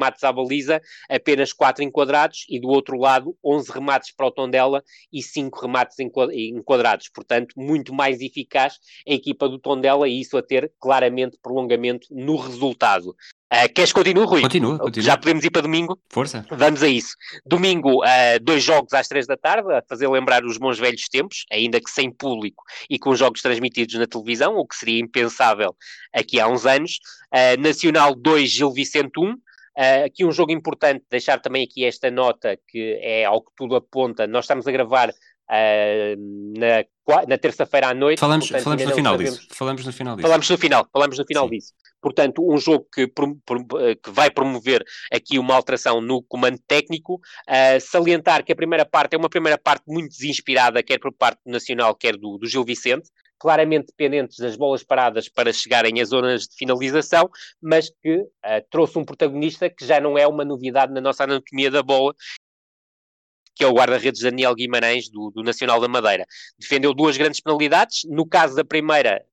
remates à baliza, apenas 4 enquadrados, e do outro lado, 11 remates para o Tondela e 5 remates enquadrados. Portanto, muito mais eficaz a equipa do Tondela e isso a ter claramente prolongamento no resultado. Uh, queres que continue, Rui? Continua, continua. Já podemos ir para domingo? Força. Vamos a isso. Domingo, uh, dois jogos às três da tarde, a fazer lembrar os bons velhos tempos, ainda que sem público e com jogos transmitidos na televisão, o que seria impensável aqui há uns anos. Uh, Nacional 2, Gil Vicente 1. Uh, aqui um jogo importante, deixar também aqui esta nota, que é ao que tudo aponta. Nós estamos a gravar uh, na, na terça-feira à noite. Falamos, portanto, falamos no final sabemos... disso. Falamos no final disso. Falamos no final, falamos no final Sim. disso. Portanto, um jogo que, que, vai promover aqui uma alteração no comando técnico. Uh, salientar que a primeira parte é uma primeira parte muito desinspirada, quer por parte do Nacional, quer do, do Gil Vicente claramente dependentes das bolas paradas para chegarem às zonas de finalização, mas que uh, trouxe um protagonista que já não é uma novidade na nossa anatomia da bola que é o guarda-redes Daniel Guimarães, do, do, Nacional da Madeira. Defendeu duas grandes penalidades, no caso da primeira,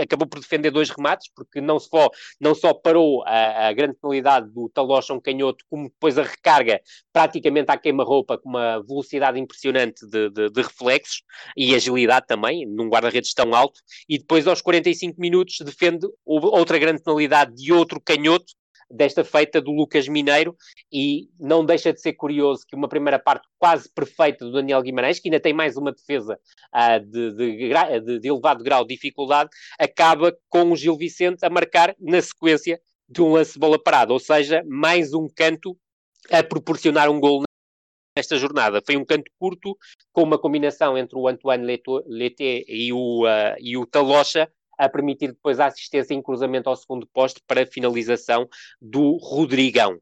acabou por defender dois remates, porque não, for, não só parou a, a grande penalidade do Talocha canhoto, como depois a recarga praticamente à queima-roupa, com uma velocidade impressionante de, de, de reflexos e agilidade também, num guarda-redes tão alto, e depois aos 45 minutos defende outra grande penalidade de outro canhoto, desta feita do Lucas Mineiro e não deixa de ser curioso que uma primeira parte quase perfeita do Daniel Guimarães, que ainda tem mais uma defesa uh, de, de, de, de, elevado grau de dificuldade, acaba com o Gil Vicente a marcar na sequência de um lance bola parada, ou seja, mais um canto a proporcionar um gol nesta jornada. Foi um canto curto, com uma combinação entre o Antoine Leté e o, uh, e o Talocha, a permitir depois a assistência em cruzamento ao segundo posto para finalização do Rodrigão.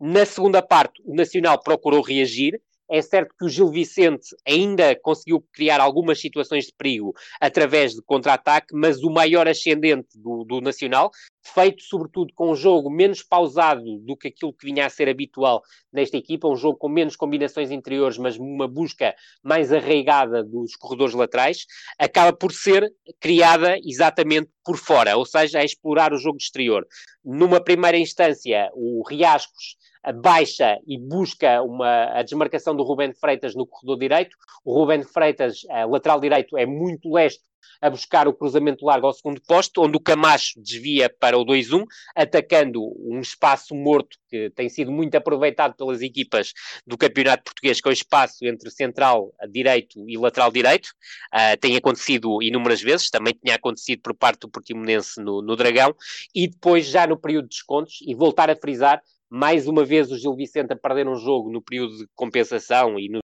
Na segunda parte, o Nacional procurou reagir, é certo que o Gil Vicente ainda conseguiu criar algumas situações de perigo através de contra-ataque, mas o maior ascendente do, do, Nacional, feito sobretudo com um jogo menos pausado do que aquilo que vinha a ser habitual nesta equipa, um jogo com menos combinações interiores, mas uma busca mais arraigada dos corredores laterais, acaba por ser criada exatamente por fora, ou seja, a explorar o jogo exterior. Numa primeira instância, o Riascos baixa e busca uma, a desmarcação do Rubén Freitas no corredor direito. O Rubén Freitas, lateral direito, é muito leste a buscar o cruzamento largo ao segundo posto, onde o Camacho desvia para o 2-1, atacando um espaço morto que tem sido muito aproveitado pelas equipas do Campeonato Português, que é o espaço entre central direito e lateral direito. Uh, tem acontecido inúmeras vezes, também tinha acontecido por parte do Portimonense no, no Dragão, e depois já no período de descontos, e voltar a frisar, mais uma vez o Gil Vicente a perder um jogo no período de compensação e nos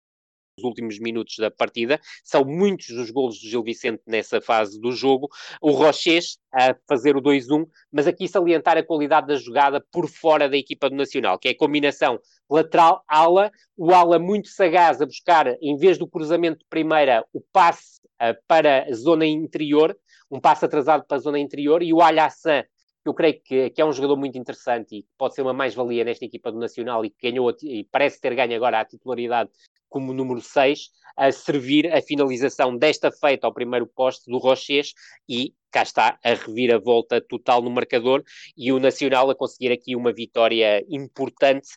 últimos minutos da partida. São muitos os golos do Gil Vicente nessa fase do jogo. O Roches a fazer o 2-1, mas aqui salientar a qualidade da jogada por fora da equipa do Nacional, que é a combinação lateral-ala, o ala muito sagaz a buscar, em vez do cruzamento de primeira, o passe uh, para a zona interior, um passe atrasado para a zona interior, e o Alhassan eu creio que, que, é um jogador muito interessante e pode ser uma mais-valia nesta equipa do Nacional e que ganhou e parece ter ganho agora a titularidade como número 6, a servir a finalização desta feita ao primeiro poste do Rochês e cá está a reviravolta total no marcador e o Nacional a conseguir aqui uma vitória importante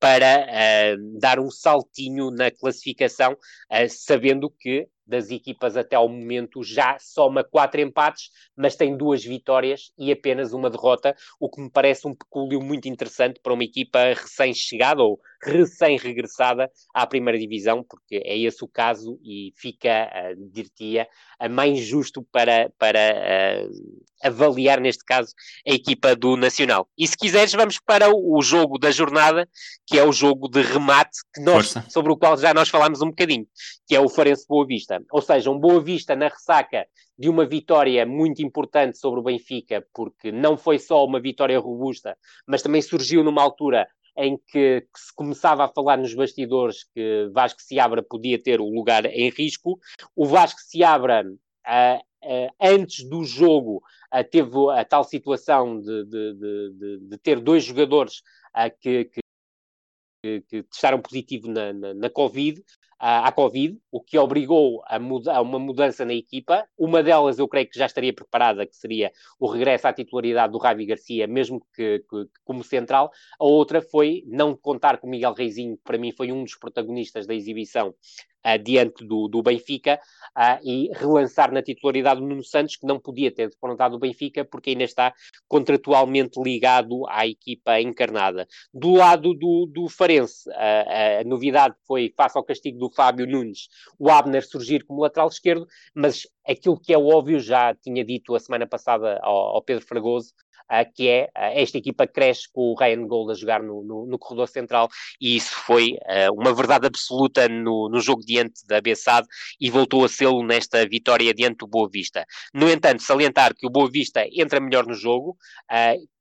para uh, dar um saltinho na classificação, uh, sabendo que das equipas até ao momento já soma quatro empates, mas tem duas vitórias e apenas uma derrota, o que me parece um pecúlio muito interessante para uma equipa recém-chegada ou recém-regressada à primeira divisão, porque é esse o caso e fica, uh, diria, a mais justo para, para uh, avaliar, neste caso, a equipa do Nacional. E se quiseres, vamos para o jogo da jornada, que é o jogo de remate que nós, sobre o qual já nós falámos um bocadinho, que é o Farense Boa Vista. Ou seja, um Boa Vista na ressaca de uma vitória muito importante sobre o Benfica, porque não foi só uma vitória robusta, mas também surgiu numa altura em que, que, se começava a falar nos bastidores que Vasco Seabra podia ter o lugar em risco. O Vasco Seabra, uh, uh, antes do jogo, uh, teve a tal situação de, de, de, de ter dois jogadores que, que que, testaram positivo na, na, na Covid, à, Covid, o que obrigou a, muda, a, uma mudança na equipa. Uma delas eu creio que já estaria preparada, que seria o regresso à titularidade do Ravi Garcia, mesmo que, que, como central. A outra foi não contar com Miguel Reizinho, que para mim foi um dos protagonistas da exibição uh, diante do, do Benfica uh, e relançar na titularidade o Nuno Santos, que não podia ter defrontado o Benfica porque ainda está contratualmente ligado à equipa encarnada. Do lado do, do Farense, uh, a novidade foi, face ao castigo do Fábio Nunes, o Abner surgir como lateral esquerdo, mas aquilo que é óbvio, já tinha dito a semana passada ao, ao Pedro Fragoso, uh, que é uh, esta equipa cresce com o Ryan Gold a jogar no, no, no corredor central e isso foi uh, uma verdade absoluta no, no jogo diante da Bessade e voltou a sê-lo nesta vitória diante do Boa Vista. No entanto, salientar que o Boa Vista entra melhor no jogo,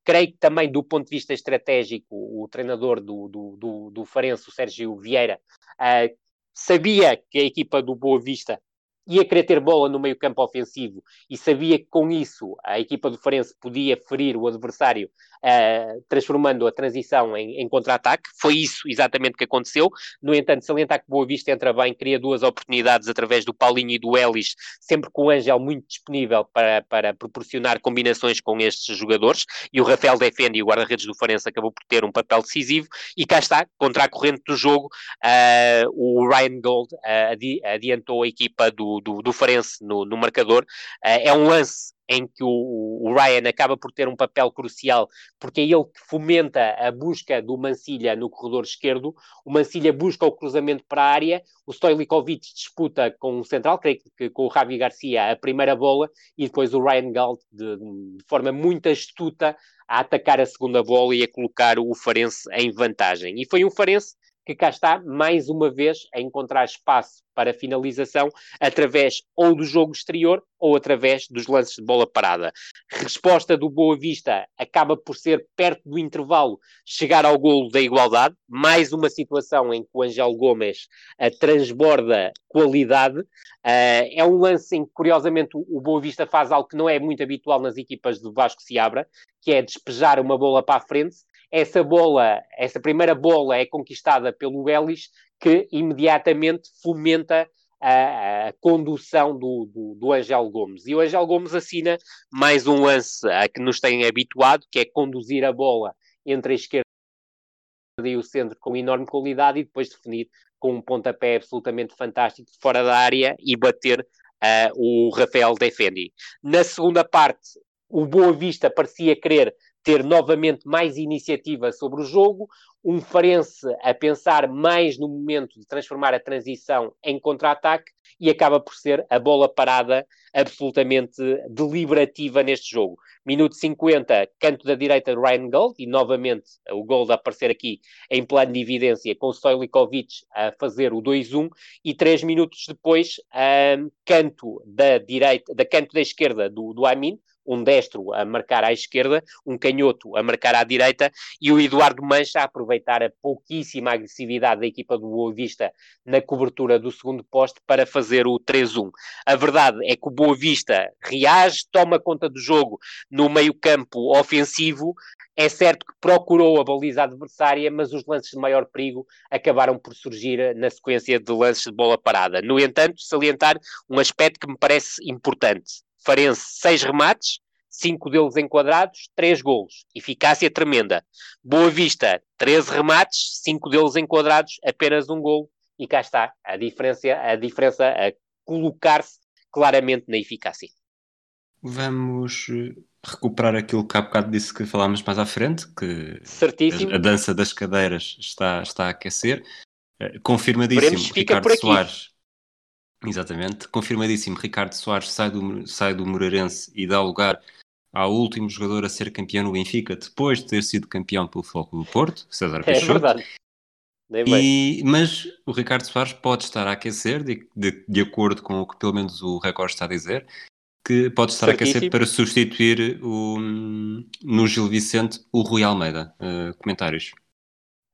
creio que também do ponto de vista estratégico, o treinador do, do, do, do Farense, o Sérgio Vieira, uh, sabia que a equipa do Boa Vista ia querer ter bola no meio campo ofensivo e sabia que com isso a equipa do Farense podia ferir o adversário uh, transformando a transição em, em contra-ataque. Foi isso exatamente que aconteceu. No entanto, salientar que Boa Vista entra bem, cria duas oportunidades através do Paulinho e do Ellis, sempre com o Ângel muito disponível para, para proporcionar combinações com estes jogadores. E o Rafael defende e o guarda-redes do Farense acabou por ter um papel decisivo. E cá está, contra a corrente do jogo, uh, o Ryan Gold uh, adi adiantou a equipa do, do, do, Farense no, no marcador. Uh, é um lance em que o, o, Ryan acaba por ter um papel crucial, porque é ele que fomenta a busca do Mancilha no corredor esquerdo. O Mancilha busca o cruzamento para a área, o Stojlikovic disputa com o central, creio que com o Javi Garcia, a primeira bola, e depois o Ryan Galt, de, de forma muito astuta, a atacar a segunda bola e a colocar o Farense em vantagem. E foi um Farense que cá está, mais uma vez, a encontrar espaço para finalização através ou do jogo exterior ou através dos lances de bola parada. Resposta do Boa Vista acaba por ser perto do intervalo chegar ao golo da igualdade, mais uma situação em que o Angel Gomes uh, transborda qualidade. Uh, é um lance em que, curiosamente, o Boa Vista faz algo que não é muito habitual nas equipas do Vasco Seabra, que é despejar uma bola para a frente. Essa bola, essa primeira bola é conquistada pelo Ellis, que imediatamente fomenta a, a condução do, do, do Angel Gomes. E o Angel Gomes assina mais um lance a que nos tem habituado, que é conduzir a bola entre a esquerda e o centro com enorme qualidade e depois definir com um pontapé absolutamente fantástico fora da área e bater uh, o Rafael Defendi. Na segunda parte, o Boa Vista parecia querer ter novamente mais iniciativa sobre o jogo, um Farense a pensar mais no momento de transformar a transição em contra-ataque e acaba por ser a bola parada absolutamente deliberativa neste jogo. Minuto 50, canto da direita de Ryan Gold, e novamente o gol de aparecer aqui em plano de evidência com Stojlikovic a fazer o 2-1, e três minutos depois, um, canto da direita, da canto da esquerda do, do Amin, um destro a marcar à esquerda, um canhoto a marcar à direita e o Eduardo Mancha a aproveitar a pouquíssima agressividade da equipa do Boa Vista na cobertura do segundo poste para fazer o 3-1. A verdade é que o Boa Vista reage, toma conta do jogo no meio-campo ofensivo. É certo que procurou a baliza adversária, mas os lances de maior perigo acabaram por surgir na sequência de lances de bola parada. No entanto, salientar um aspecto que me parece importante. Farense, seis remates, cinco deles enquadrados, três golos. Eficácia tremenda. Boa Vista, 13 remates, cinco deles enquadrados, apenas um golo. E cá está a diferença, a diferença a colocar-se claramente na eficácia. Vamos eh, recuperar aquilo que há bocado disse que falámos mais à frente, que Certíssimo. A, dança das cadeiras está, está a aquecer. Uh, confirmadíssimo, Ricardo Soares Exatamente, confirmadíssimo. Ricardo Soares sai do, sai do Moreirense e dá lugar ao último jogador a ser campeão no Benfica, depois de ter sido campeão pelo Foco do Porto, César Peixoto. É verdade. E, mas o Ricardo Soares pode estar a aquecer, de, de, de, acordo com o que pelo menos o recorde está a dizer, que pode estar Certíssimo. a aquecer para substituir o, no Gil Vicente o Rui Almeida. Uh, comentários.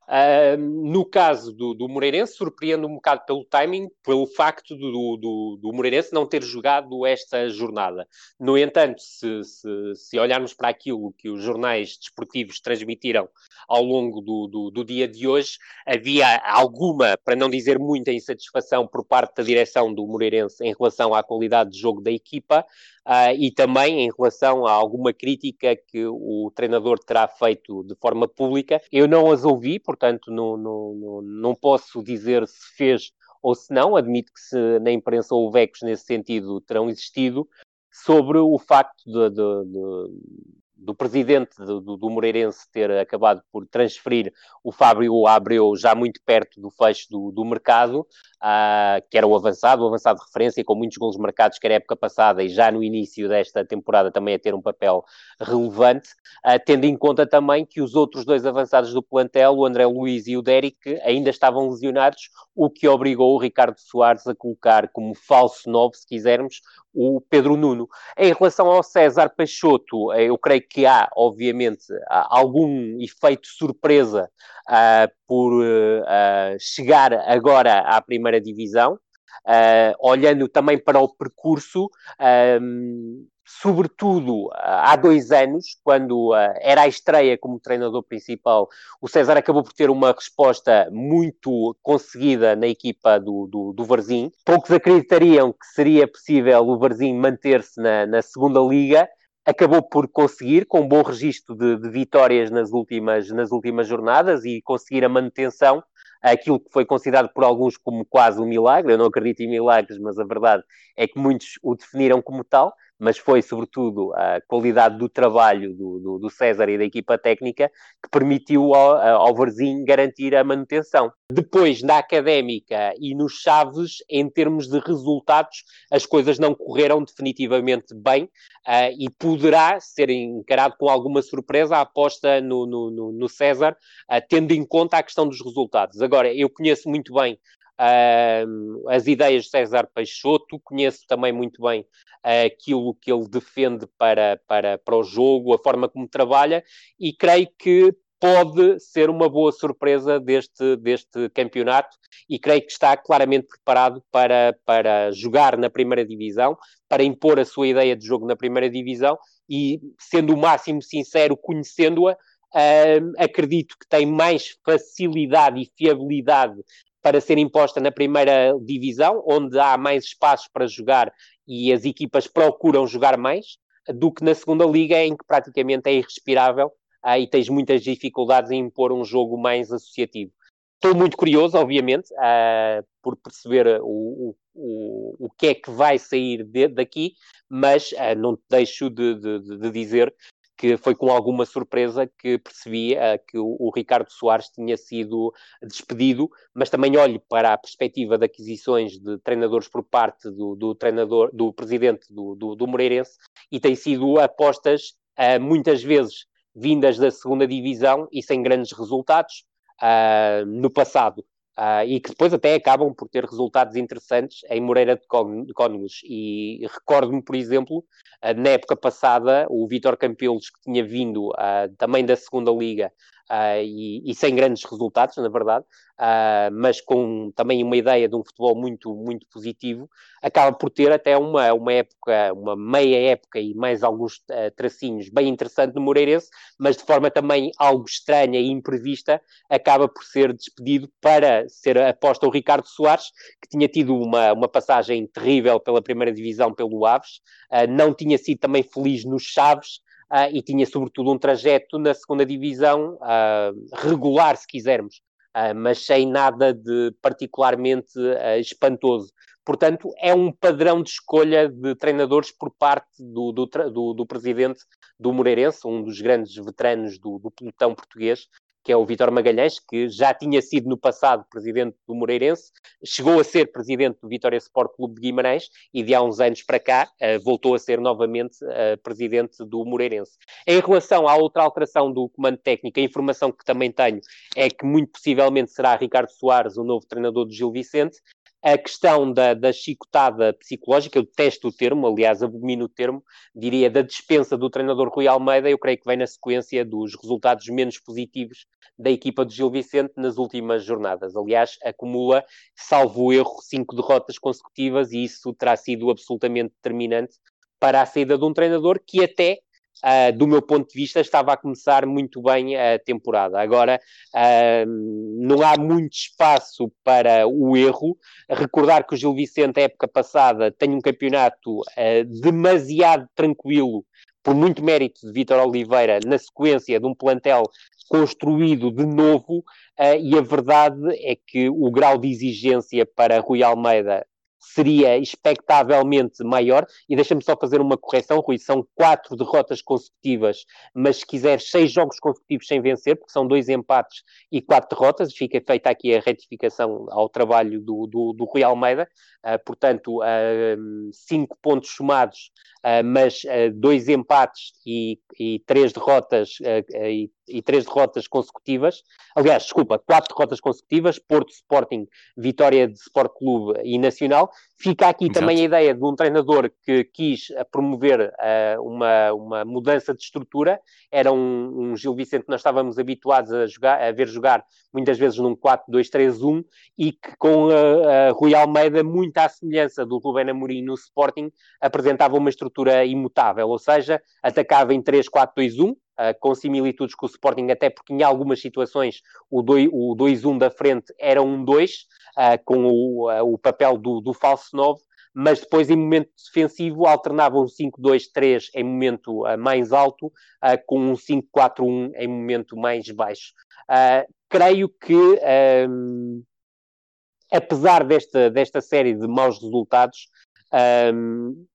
Uh, no caso do, do Moreirense, surpreende um bocado pelo timing, pelo facto do, do, do Moreirense não ter jogado esta jornada. No entanto, se, se, se, olharmos para aquilo que os jornais desportivos transmitiram ao longo do, dia de hoje, havia alguma, para não dizer muita insatisfação por parte da direção do Moreirense em relação à qualidade de jogo da equipa, uh, e também em relação a alguma crítica que o treinador terá feito de forma pública. Eu não as ouvi, portanto, não, não, não posso dizer se fez ou se não. Admito que se na imprensa houve ecos nesse sentido terão existido sobre o facto de, de, de do presidente do, do, Moreirense ter acabado por transferir o Fábio Abreu já muito perto do fecho do, do mercado, uh, que era o avançado, o avançado de referência, com muitos gols marcados, que era época passada e já no início desta temporada também a ter um papel relevante, uh, tendo em conta também que os outros dois avançados do plantel, o André Luiz e o Derek, ainda estavam lesionados, o que obrigou o Ricardo Soares a colocar como falso novo, se quisermos, o Pedro Nuno. Em relação ao César Peixoto, eh, eu creio que há, obviamente, algum efeito surpresa uh, por uh, chegar agora à primeira divisão, uh, olhando também para o percurso. Um, sobretudo há dois anos, quando era a estreia como treinador principal, o César acabou por ter uma resposta muito conseguida na equipa do, do, do Varzim. Poucos acreditariam que seria possível o Varzim manter-se na, na segunda liga, acabou por conseguir, com um bom registro de, de, vitórias nas últimas, nas últimas jornadas e conseguir a manutenção aquilo que foi considerado por alguns como quase um milagre. Eu não acredito em milagres, mas a verdade é que muitos o definiram como tal mas foi sobretudo a qualidade do trabalho do, do, do César e da equipa técnica que permitiu ao, ao garantir a manutenção. Depois, na académica e nos Chaves, em termos de resultados, as coisas não correram definitivamente bem uh, e poderá ser encarado com alguma surpresa a aposta no, no, no César, uh, tendo em conta a questão dos resultados. Agora, eu conheço muito bem Uh, as ideias de César Peixoto, conheço também muito bem uh, aquilo que ele defende para, para, para o jogo, a forma como trabalha, e creio que pode ser uma boa surpresa deste, deste campeonato e creio que está claramente preparado para, para jogar na primeira divisão, para impor a sua ideia de jogo na primeira divisão e, sendo o máximo sincero, conhecendo-a, acredito que tem mais facilidade e fiabilidade para ser imposta na primeira divisão, onde há mais espaços para jogar e as equipas procuram jogar mais, do que na segunda liga, em que praticamente é irrespirável uh, e tens muitas dificuldades em impor um jogo mais associativo. Estou muito curioso, obviamente, uh, por perceber o, o, o que é que vai sair de, daqui, mas uh, não deixo de, de, de, dizer que foi com alguma surpresa que percebi uh, que o, o, Ricardo Soares tinha sido despedido, mas também olho para a perspectiva de aquisições de treinadores por parte do, do treinador, do presidente do, do, do Moreirense, e tem sido apostas uh, muitas vezes vindas da segunda divisão e sem grandes resultados uh, no passado. Uh, e que depois até acabam por ter resultados interessantes em Moreira de Cónegos. E recordo-me, por exemplo, uh, na época passada, o Vítor Campelos, que tinha vindo uh, também da segunda Liga uh, e, e, sem grandes resultados, na verdade, uh, mas com também uma ideia de um futebol muito, muito positivo, acaba por ter até uma, uma época, uma meia época e mais alguns uh, tracinhos bem interessante no Moreirense, mas de forma também algo estranha e imprevista, acaba por ser despedido para ser aposta o Ricardo Soares, que tinha tido uma, uma passagem terrível pela primeira divisão pelo Aves, não tinha sido também feliz nos Chaves, uh, e tinha sobretudo um trajeto na segunda divisão uh, regular, se quisermos, uh, mas sem nada de particularmente espantoso. Portanto, é um padrão de escolha de treinadores por parte do, do, do, do presidente do Moreirense, um dos grandes veteranos do, do pelotão português, que é o Vítor Magalhães, que já tinha sido no passado presidente do Moreirense, chegou a ser presidente do Vitória Sport Clube de Guimarães e de há uns anos para cá uh, voltou a ser novamente uh, presidente do Moreirense. Em relação à outra alteração do comando técnico, a informação que também tenho é que muito possivelmente será Ricardo Soares o novo treinador do Gil Vicente, a questão da, da chicotada psicológica, eu detesto o termo, aliás, abomino o termo, diria da dispensa do treinador Rui Almeida, eu creio que vem na sequência dos resultados menos positivos da equipa do Gil Vicente nas últimas jornadas. Aliás, acumula, salvo erro, cinco derrotas consecutivas e isso terá sido absolutamente determinante para a saída de um treinador que até uh, do meu ponto de vista, estava a começar muito bem a temporada. Agora, uh, não há muito espaço para o erro. Recordar que o Gil Vicente, época passada, tem um campeonato uh, demasiado tranquilo, por muito mérito de Vítor Oliveira, na sequência de um plantel construído de novo, e a verdade é que o grau de exigência para Rui Almeida seria expectavelmente maior. E deixa-me só fazer uma correção, Rui: são quatro derrotas consecutivas, mas se quiser, seis jogos consecutivos sem vencer, porque são dois empates e quatro derrotas. Fica feita aqui a retificação ao trabalho do, do, do Rui Almeida. Uh, portanto, uh, cinco pontos somados, uh, mas dois empates e, e três derrotas e e três derrotas consecutivas. Aliás, desculpa, quatro derrotas consecutivas, Porto, Sporting, Vitória de Sport Clube e Nacional. Fica aqui Exato. também a ideia de um treinador que quis eh, promover uh, uma, uma mudança de estrutura. Era um, um, Gil Vicente que nós estávamos habituados a, jogar, a ver jogar muitas vezes num 4-2-3-1 e que com a, a Rui Almeida, muito à semelhança do Rubén Amorim no Sporting, apresentava uma estrutura imutável, ou seja, atacava em 3-4-2-1, Uh, com similitudes com o Sporting, até porque em algumas situações o 2-1 da frente era um 2, uh, com o, uh, o papel do, do falso 9, mas depois em momento defensivo alternava um 5-2-3 em momento mais alto com um 5-4-1 em momento mais baixo. Creio que, um, apesar desta, desta série de maus resultados, um,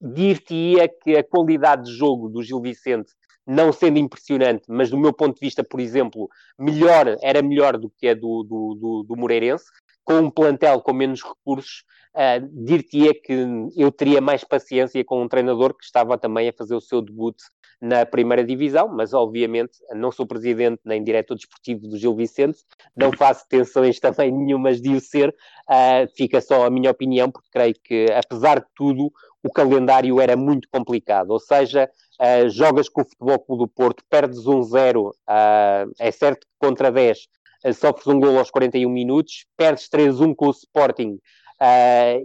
dir-te-ia que a qualidade de jogo do Gil Vicente não sendo impressionante, mas do meu ponto de vista, por exemplo, melhor, era melhor do que a do, do, do, do Moreirense, com um plantel com menos recursos, uh, dir-te-ia que eu teria mais paciência com um treinador que estava também a fazer o seu debut na primeira divisão, mas obviamente não sou presidente nem diretor desportivo do Gil Vicente, não faço tensões também nenhumas de o ser, uh, fica só a minha opinião, porque creio que, apesar de tudo, o calendário era muito complicado, ou seja, uh, jogas com o Futebol Clube do Porto, perdes 1-0, uh, é certo que contra 10 uh, sofres um gol aos 41 minutos, perdes 3-1 com o Sporting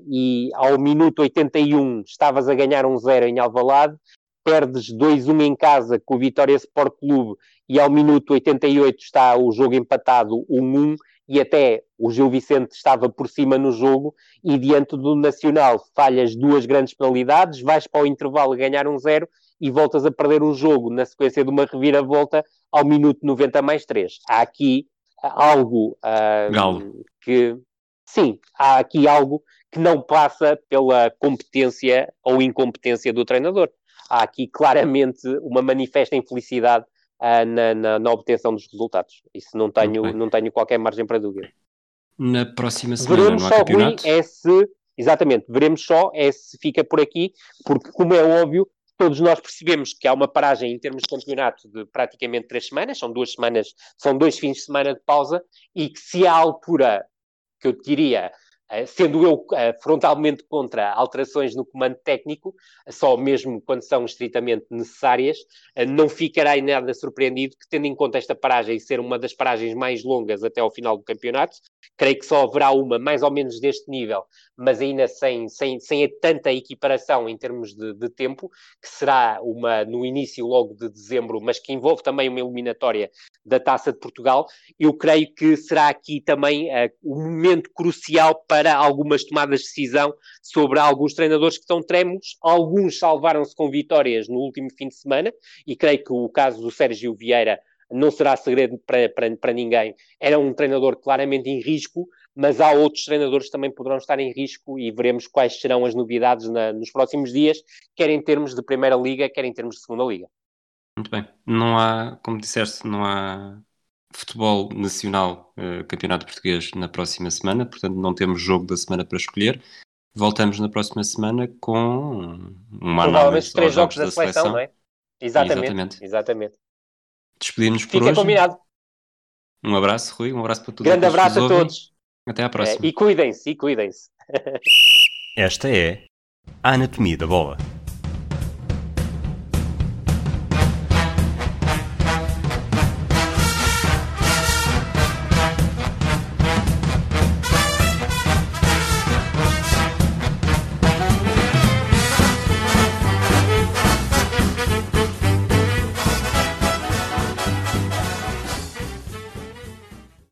e ao minuto 81 estavas a ganhar 1-0 em Alvalade, perdes 2-1 em casa com o Vitória Sport Clube e ao minuto 88 está o jogo empatado 1-1 e até o Gil Vicente estava por cima no jogo e diante do Nacional falhas duas grandes penalidades, vais para o intervalo ganhar um zero e voltas a perder o jogo na sequência de uma reviravolta ao minuto 90 mais 3. Há aqui algo uh, que sim, há aqui algo que não passa pela competência ou incompetência do treinador. Há aqui claramente uma manifesta infelicidade uh, na, na, na, obtenção dos resultados. Isso não tenho, não tenho qualquer margem para dúvida. Na próxima semana veremos só, campeonato? É se, exatamente, veremos só é se fica por aqui, porque como é óbvio, todos nós percebemos que há uma paragem em termos de campeonato de praticamente três semanas, são duas semanas, são dois fins de semana de pausa, e que se à altura, que eu diria, sendo eu eh, frontalmente contra alterações no comando técnico, só mesmo quando são estritamente necessárias, eh, não ficarei nada surpreendido que, tendo em conta esta paragem ser uma das paragens mais longas até ao final do campeonato, creio que só haverá uma mais ou menos deste nível, mas ainda sem, sem, sem tanta equiparação em termos de, de tempo, que será uma no início logo de dezembro, mas que envolve também uma eliminatória da Taça de Portugal. Eu creio que será aqui também uh, momento crucial para algumas tomadas de decisão sobre alguns treinadores que estão tremos. Alguns salvaram-se com vitórias no último fim de semana, e creio que o caso do Sérgio Vieira não será segredo para, para, para ninguém. Era um treinador claramente em risco, mas há outros treinadores que também poderão estar em risco e veremos quais serão as novidades na, nos próximos dias, quer em termos de Primeira Liga, quer em termos de Segunda Liga. Muito bem. Não há, como disseste, não há futebol nacional, uh, campeonato português na próxima semana, portanto não temos jogo da semana para escolher. Voltamos na próxima semana com uma análise três jogos da, da seleção, seleção, não é? Exatamente. Exatamente. exatamente. Despedimos por Fica hoje. combinado. Um abraço, Rui. Um abraço para todos. Grande abraço a todos. Até à próxima. É, e cuidem-se, e cuidem-se. Esta é a Anatomia da Bola.